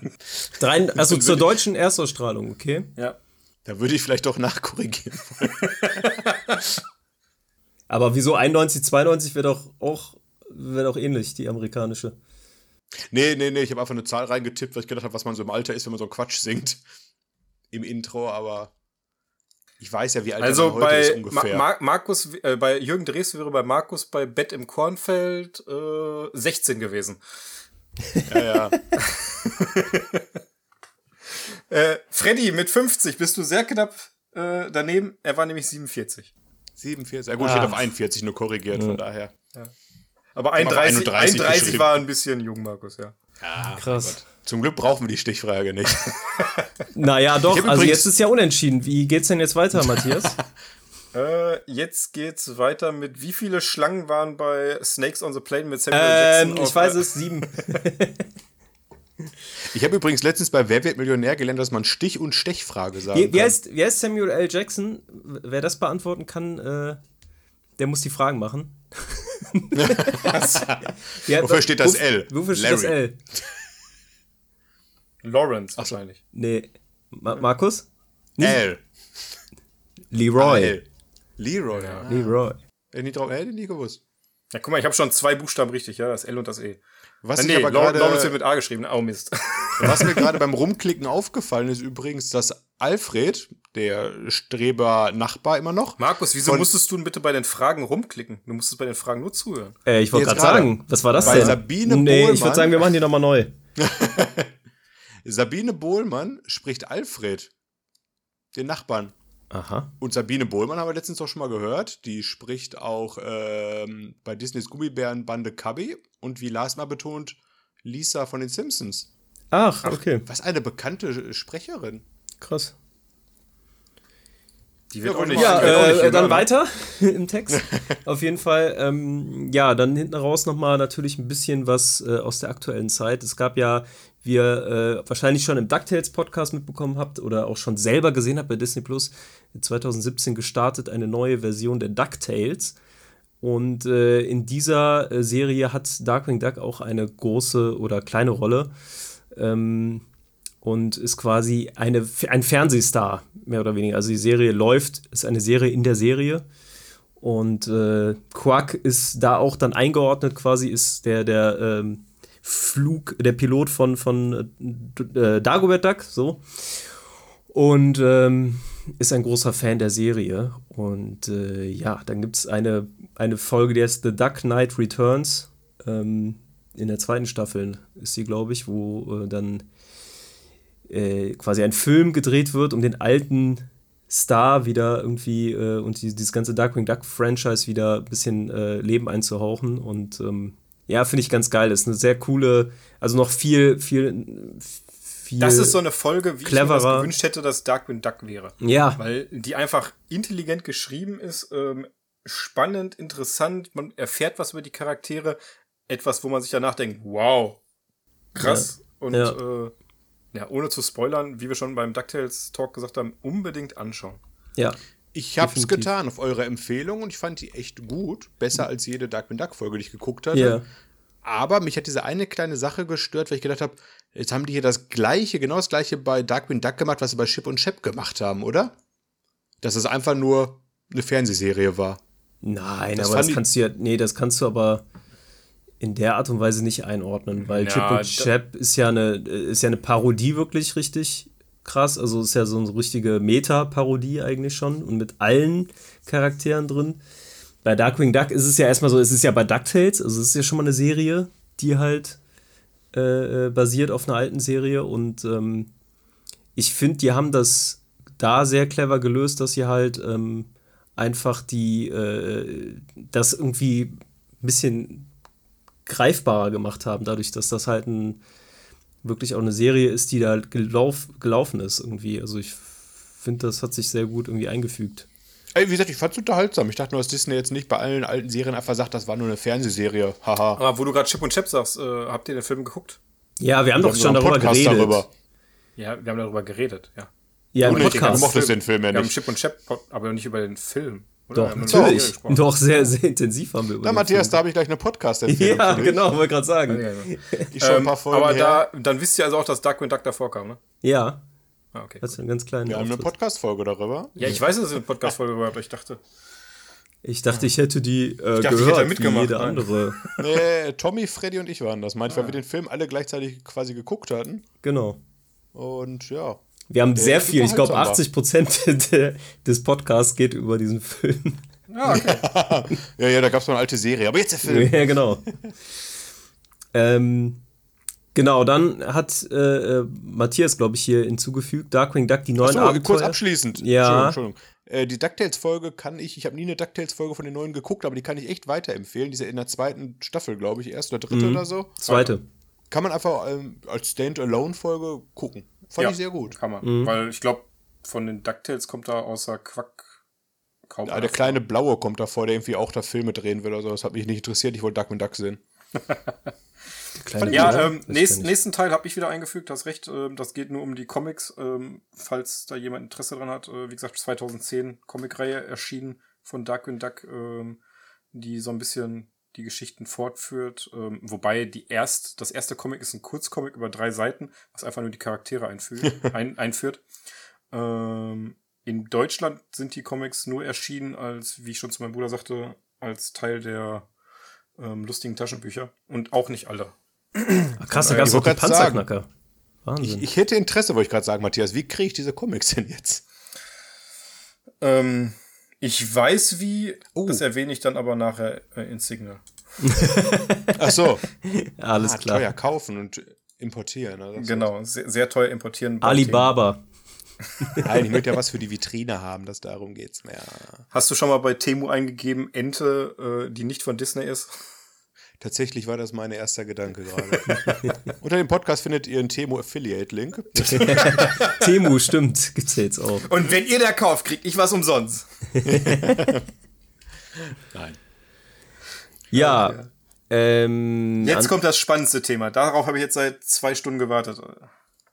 Drei, also zur deutschen Erstausstrahlung, okay? Ja. Da würde ich vielleicht doch nachkorrigieren wollen. Aber wieso 91, 92 wäre doch auch wäre doch ähnlich, die amerikanische. Nee, nee, nee, ich habe einfach eine Zahl reingetippt, weil ich gedacht habe, was man so im Alter ist, wenn man so Quatsch singt. Im Intro, aber. Ich weiß ja, wie alt also bei ist ungefähr. Ma Markus, äh, bei Jürgen Drees wäre bei Markus bei Bett im Kornfeld äh, 16 gewesen. Ja, ja. äh, Freddy mit 50 bist du sehr knapp äh, daneben. Er war nämlich 47. 47. Ja gut, ah. ich hätte auf 41 nur korrigiert, ja. von daher. Ja. Aber 31, 31, 31 war ein bisschen jung, Markus, ja. Ja, krass. Zum Glück brauchen wir die Stichfrage nicht. naja, doch. Also jetzt ist ja unentschieden. Wie geht's denn jetzt weiter, Matthias? äh, jetzt geht's weiter mit wie viele Schlangen waren bei Snakes on the Plane mit Samuel ähm, Jackson? Ich weiß es, sieben. ich habe übrigens letztens bei Wer wird Millionär gelernt, dass man Stich- und Stechfrage sagen wie, wie kann. Heißt, wie heißt Samuel L. Jackson? Wer das beantworten kann, äh, der muss die Fragen machen. wofür steht das L? Wofür steht Larry. das L? Lawrence wahrscheinlich. Nee. Ma Markus? L. Leroy. L. Leroy, ja. Leroy. Hätte ich hätte nie gewusst. Ja, guck mal, ich habe schon zwei Buchstaben richtig, ja, das L und das E. Was nee, aber gerade Lawrence wird mit A geschrieben. Oh Mist. Was mir gerade beim Rumklicken aufgefallen ist übrigens, dass Alfred, der Streber-Nachbar immer noch. Markus, wieso musstest du denn bitte bei den Fragen rumklicken? Du musstest bei den Fragen nur zuhören. Äh, ich wollte gerade sagen, was war das bei denn? Sabine nee, Bohlmann. ich würde sagen, wir machen die nochmal neu. Sabine Bohlmann spricht Alfred, den Nachbarn. Aha. Und Sabine Bohlmann haben wir letztens auch schon mal gehört. Die spricht auch ähm, bei Disneys Gummibärenbande Cubby und wie Lars mal betont, Lisa von den Simpsons. Ach, okay. Ach, was eine bekannte Sprecherin. Krass. Die wird ja, auch nicht. Ja, äh, dann weiter im Text. Auf jeden Fall, ähm, ja, dann hinten raus nochmal natürlich ein bisschen was äh, aus der aktuellen Zeit. Es gab ja wie ihr äh, wahrscheinlich schon im DuckTales-Podcast mitbekommen habt oder auch schon selber gesehen habt bei Disney Plus, 2017 gestartet eine neue Version der DuckTales. Und äh, in dieser äh, Serie hat Darkwing Duck auch eine große oder kleine Rolle. Ähm, und ist quasi eine, ein Fernsehstar, mehr oder weniger. Also die Serie läuft, ist eine Serie in der Serie. Und äh, Quack ist da auch dann eingeordnet, quasi ist der, der ähm, Flug, der Pilot von, von äh, Dagobert Duck, so. Und ähm, ist ein großer Fan der Serie. Und äh, ja, dann gibt es eine, eine Folge, die heißt The Duck Knight Returns. Ähm, in der zweiten Staffel ist sie, glaube ich, wo äh, dann äh, quasi ein Film gedreht wird, um den alten Star wieder irgendwie äh, und die, dieses ganze Darkwing Duck Franchise wieder ein bisschen äh, Leben einzuhauchen. Und ähm, ja, finde ich ganz geil. Ist eine sehr coole, also noch viel, viel, viel. Das ist so eine Folge, wie cleverer. ich mir gewünscht hätte, dass Darkwing Duck wäre. Ja. Weil die einfach intelligent geschrieben ist, ähm, spannend, interessant, man erfährt was über die Charaktere, etwas, wo man sich danach denkt, wow, krass. Ja. Und ja. Äh, ja, ohne zu spoilern, wie wir schon beim DuckTales Talk gesagt haben, unbedingt anschauen. Ja. Ich habe es getan auf eure Empfehlung und ich fand die echt gut. Besser als jede Darkwing Duck Folge, die ich geguckt hatte. Yeah. Aber mich hat diese eine kleine Sache gestört, weil ich gedacht habe, jetzt haben die hier das gleiche, genau das gleiche bei Darkwing Duck gemacht, was sie bei Chip und Chap gemacht haben, oder? Dass es einfach nur eine Fernsehserie war. Nein, das aber das kannst du ja, nee, das kannst du aber in der Art und Weise nicht einordnen, weil ja, Chip und Chap ist ja eine, ist ja eine Parodie wirklich richtig krass. Also ist ja so eine richtige Meta-Parodie eigentlich schon und mit allen Charakteren drin. Bei Darkwing Duck ist es ja erstmal so, es ist ja bei DuckTales, also es ist ja schon mal eine Serie, die halt äh, äh basiert auf einer alten Serie und ähm, ich finde, die haben das da sehr clever gelöst, dass sie halt ähm, einfach die, äh, das irgendwie ein bisschen greifbarer gemacht haben, dadurch, dass das halt ein wirklich auch eine Serie ist, die da gelauf, gelaufen ist irgendwie. Also ich finde, das hat sich sehr gut irgendwie eingefügt. Ey, wie gesagt, ich fand es unterhaltsam. Ich dachte nur, dass Disney jetzt nicht bei allen alten Serien einfach sagt, das war nur eine Fernsehserie. Haha. Aber wo du gerade Chip und Chap sagst, äh, habt ihr den Film geguckt? Ja, wir haben wir doch haben schon darüber geredet. Darüber. Ja, wir haben darüber geredet, ja. Ja, im Podcast. Du mochtest den Film ja nicht. Wir haben Chip und Chap, aber nicht über den Film. Doch, natürlich. Doch, sehr, sehr intensiv haben wir über Na, Matthias, Film. da habe ich gleich eine Podcast-Empfehlung. Ja, genau, wollte gerade sagen. Ich schon ein paar ähm, Folgen Aber da, dann wisst ihr also auch, dass Darkwing Duck davor kam, ne? Ja. Ah, okay. Das ist ein ganz kleiner Wir haben eine Podcast-Folge darüber. Ja, ich weiß, dass ihr eine Podcast-Folge gehört, ich dachte. Ich dachte, ich hätte die äh, ich dachte, gehört, ich wie jede andere. nee, Tommy, Freddy und ich waren das. Meint, ah. weil wir den Film alle gleichzeitig quasi geguckt hatten. Genau. Und ja. Wir haben sehr viel, ich glaube 80 Prozent des Podcasts geht über diesen Film. Ah, okay. ja, ja, da gab es noch eine alte Serie, aber jetzt der Film. Ja, genau. ähm, genau, dann hat äh, äh Matthias, glaube ich, hier hinzugefügt, Darkwing Duck, die neuen Achso, Abenteuer. kurz abschließend. Ja. Entschuldigung, Entschuldigung. Äh, die DuckTales-Folge kann ich, ich habe nie eine DuckTales-Folge von den neuen geguckt, aber die kann ich echt weiterempfehlen. Diese in der zweiten Staffel, glaube ich, erste oder dritte mhm. oder so. Zweite. Kann man einfach ähm, als Stand-Alone-Folge gucken. Fand ja, ich sehr gut. Kann man. Mhm. Weil ich glaube, von den DuckTales kommt da außer Quack kaum. Ja, der kleine Blaue kommt da vor, der irgendwie auch da Filme drehen will oder so. Das hat mich nicht interessiert. Ich wollte Duck Duck sehen. ja, ähm, nächsten, nächsten Teil habe ich wieder eingefügt, hast recht. Äh, das geht nur um die Comics. Ähm, falls da jemand Interesse dran hat, äh, wie gesagt, 2010 Comicreihe erschienen von Darkwing Duck, ähm, die so ein bisschen die Geschichten fortführt. Ähm, wobei die erst, das erste Comic ist ein Kurzcomic über drei Seiten, was einfach nur die Charaktere einführt. ein, einführt. Ähm, in Deutschland sind die Comics nur erschienen als, wie ich schon zu meinem Bruder sagte, als Teil der ähm, lustigen Taschenbücher. Und auch nicht alle. Ach, krass, da gab es auch die Panzerknacker. Wahnsinn. Ich, ich, hätte Interesse, wollte ich gerade sagen, Matthias. Wie kriege ich diese Comics denn jetzt? Ähm, ich weiß wie, oh. das erwähne ich dann aber nachher äh, in Signal. Ach so. Alles ah, klar. Teuer kaufen und importieren. Oder? Genau, sehr, sehr teuer importieren. Alibaba. Nein, ich möchte ja was für die Vitrine haben, dass darum geht's. Ja. Hast du schon mal bei Temu eingegeben, Ente, äh, die nicht von Disney ist? Tatsächlich war das mein erster Gedanke gerade. Unter dem Podcast findet ihr einen Temu Affiliate Link. Temu, stimmt, gibt's ja jetzt auch. Und wenn ihr da kauft, kriegt ich was umsonst. Nein. Ja. Ähm, jetzt kommt das spannendste Thema. Darauf habe ich jetzt seit zwei Stunden gewartet.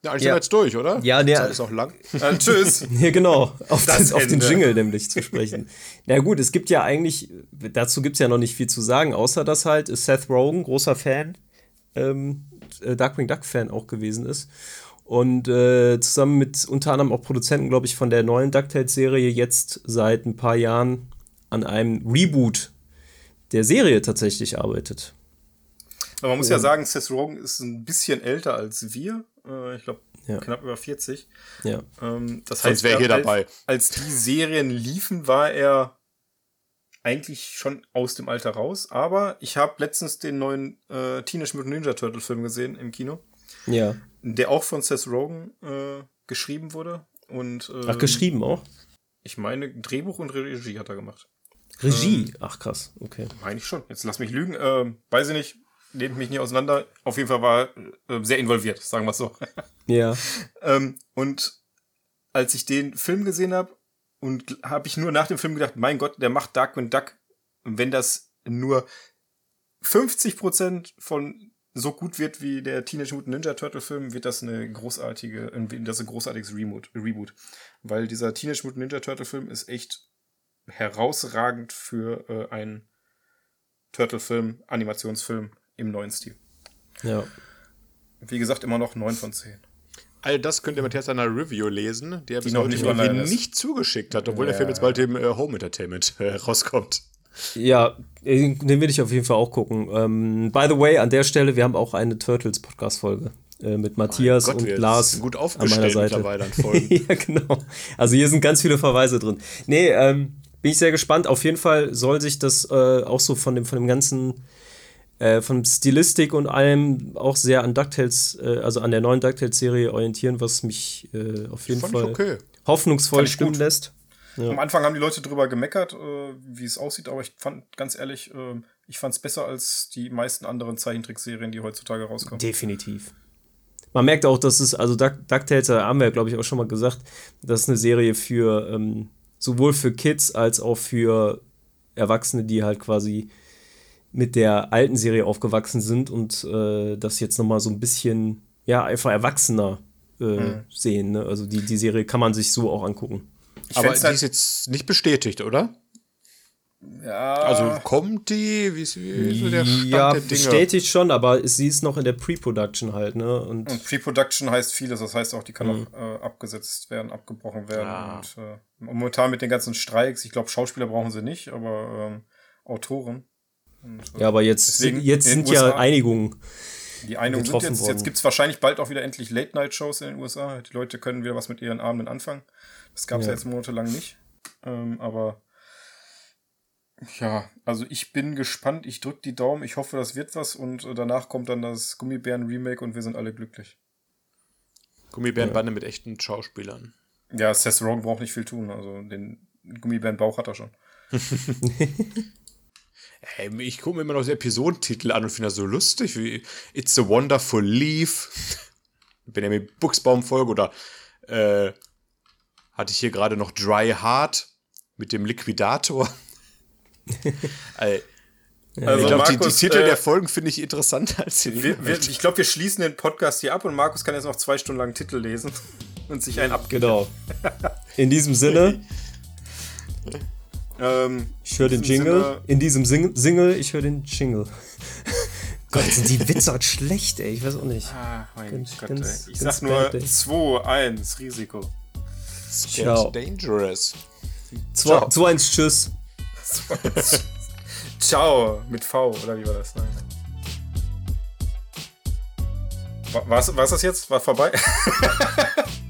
Ja, eigentlich ja. sind wir jetzt durch, oder? Ja, der. ist auch lang. Äh, tschüss. ja, genau. Auf, den, auf den Jingle nämlich zu sprechen. Na gut, es gibt ja eigentlich, dazu gibt es ja noch nicht viel zu sagen, außer dass halt Seth Rogen, großer Fan, ähm, äh, Darkwing Duck-Fan auch gewesen ist. Und äh, zusammen mit unter anderem auch Produzenten, glaube ich, von der neuen DuckTales-Serie jetzt seit ein paar Jahren an einem Reboot der Serie tatsächlich arbeitet. Aber man muss ja sagen, Seth Rogen ist ein bisschen älter als wir. Äh, ich glaube, ja. knapp über 40. Ja. Ähm, das heißt, wäre hier dabei. Als die Serien liefen, war er eigentlich schon aus dem Alter raus. Aber ich habe letztens den neuen äh, Teenage Mutant Ninja Turtle Film gesehen im Kino. Ja. Der auch von Seth Rogen äh, geschrieben wurde. Und, ähm, Ach, geschrieben auch? Ich meine, Drehbuch und Regie hat er gemacht. Regie? Ähm, Ach, krass, okay. Meine ich schon. Jetzt lass mich lügen. Ähm, weiß ich nicht nehmt mich nicht auseinander. Auf jeden Fall war äh, sehr involviert, sagen wir es so. Ja. ähm, und als ich den Film gesehen habe, und habe ich nur nach dem Film gedacht, mein Gott, der macht Darkwing Duck. wenn das nur 50% von so gut wird wie der Teenage Mutant Ninja Turtle Film, wird das eine großartige, das ein großartiges Reboot, Reboot. Weil dieser Teenage Mutant Ninja Turtle Film ist echt herausragend für äh, einen Turtle-Film, Animationsfilm im neuen Stil. Ja. Wie gesagt, immer noch 9 von 10. All das könnt ihr Matthias in einer Review lesen, der bis heute nicht, nicht zugeschickt hat, obwohl ja. der Film jetzt bald im äh, Home Entertainment äh, rauskommt. Ja, den will ich auf jeden Fall auch gucken. Ähm, by the way, an der Stelle, wir haben auch eine Turtles-Podcast-Folge äh, mit Matthias Gott, und Lars gut aufgestellt an meiner Seite. ja, genau. Also hier sind ganz viele Verweise drin. Nee, ähm, bin ich sehr gespannt. Auf jeden Fall soll sich das äh, auch so von dem, von dem ganzen äh, von Stilistik und allem auch sehr an DuckTales, äh, also an der neuen DuckTales-Serie orientieren, was mich äh, auf jeden Fall okay. hoffnungsvoll stimmen gut. lässt. Ja. Am Anfang haben die Leute drüber gemeckert, äh, wie es aussieht, aber ich fand ganz ehrlich, äh, ich fand es besser als die meisten anderen Zeichentrickserien, die heutzutage rauskommen. Definitiv. Man merkt auch, dass es, also Duck, DuckTales, da haben wir ja, glaube ich, auch schon mal gesagt, das ist eine Serie für ähm, sowohl für Kids als auch für Erwachsene, die halt quasi mit der alten Serie aufgewachsen sind und äh, das jetzt nochmal so ein bisschen, ja, einfach erwachsener äh, mhm. sehen. Ne? Also die, die Serie kann man sich so auch angucken. Ich Aber die halt ist jetzt nicht bestätigt, oder? Ja. Also kommt die? Wie ist, wie ist so der Stand ja, der Dinge? bestätigt schon, aber sie ist noch in der Pre-Production halt, ne? Und, und Pre-Production heißt vieles, das heißt auch, die kann mhm. auch äh, abgesetzt werden, abgebrochen werden. Und äh, momentan mit den ganzen Streiks, ich glaube, Schauspieler brauchen sie nicht, aber ähm, Autoren ja, aber jetzt, deswegen, jetzt sind ja Einigungen Die Einigung sind jetzt, worden. jetzt gibt es wahrscheinlich bald auch wieder endlich Late-Night-Shows in den USA. Die Leute können wieder was mit ihren Abenden anfangen. Das gab es ja. ja. jetzt monatelang nicht. Ähm, aber ja, also ich bin gespannt. Ich drücke die Daumen. Ich hoffe, das wird was. Und äh, danach kommt dann das Gummibären-Remake und wir sind alle glücklich. Gummibärenbande ja. mit echten Schauspielern. Ja, Seth Rogen braucht nicht viel tun. Also den Gummibärenbauch hat er schon. hey, ich gucke mir immer noch das Episodentitel an und finde das so lustig wie It's a Wonderful Leaf. Benjamin Buchsbaum Folge oder äh, hatte ich hier gerade noch Dry Heart mit dem Liquidator. Also, ich glaube, die, die, Titel äh, der Folgen finde ich interessanter als die wir, wir, Ich glaube, wir schließen den Podcast hier ab und Markus kann jetzt noch zwei Stunden lang Titel lesen und sich einen abgeben. Genau. In diesem Sinne. ähm, ich höre den Jingle. Sinne, in diesem Sing Single, ich höre den Jingle. Gott, sind die Witze halt schlecht, ey. Ich weiß auch nicht. Ah, mein ganz, Gott, ganz, Ich sag nur 2, 1, Risiko. Ciao. dangerous. 2, 1, tschüss. Ciao, mit V, oder wie war das? Nein. War, war's, war's das jetzt? War vorbei?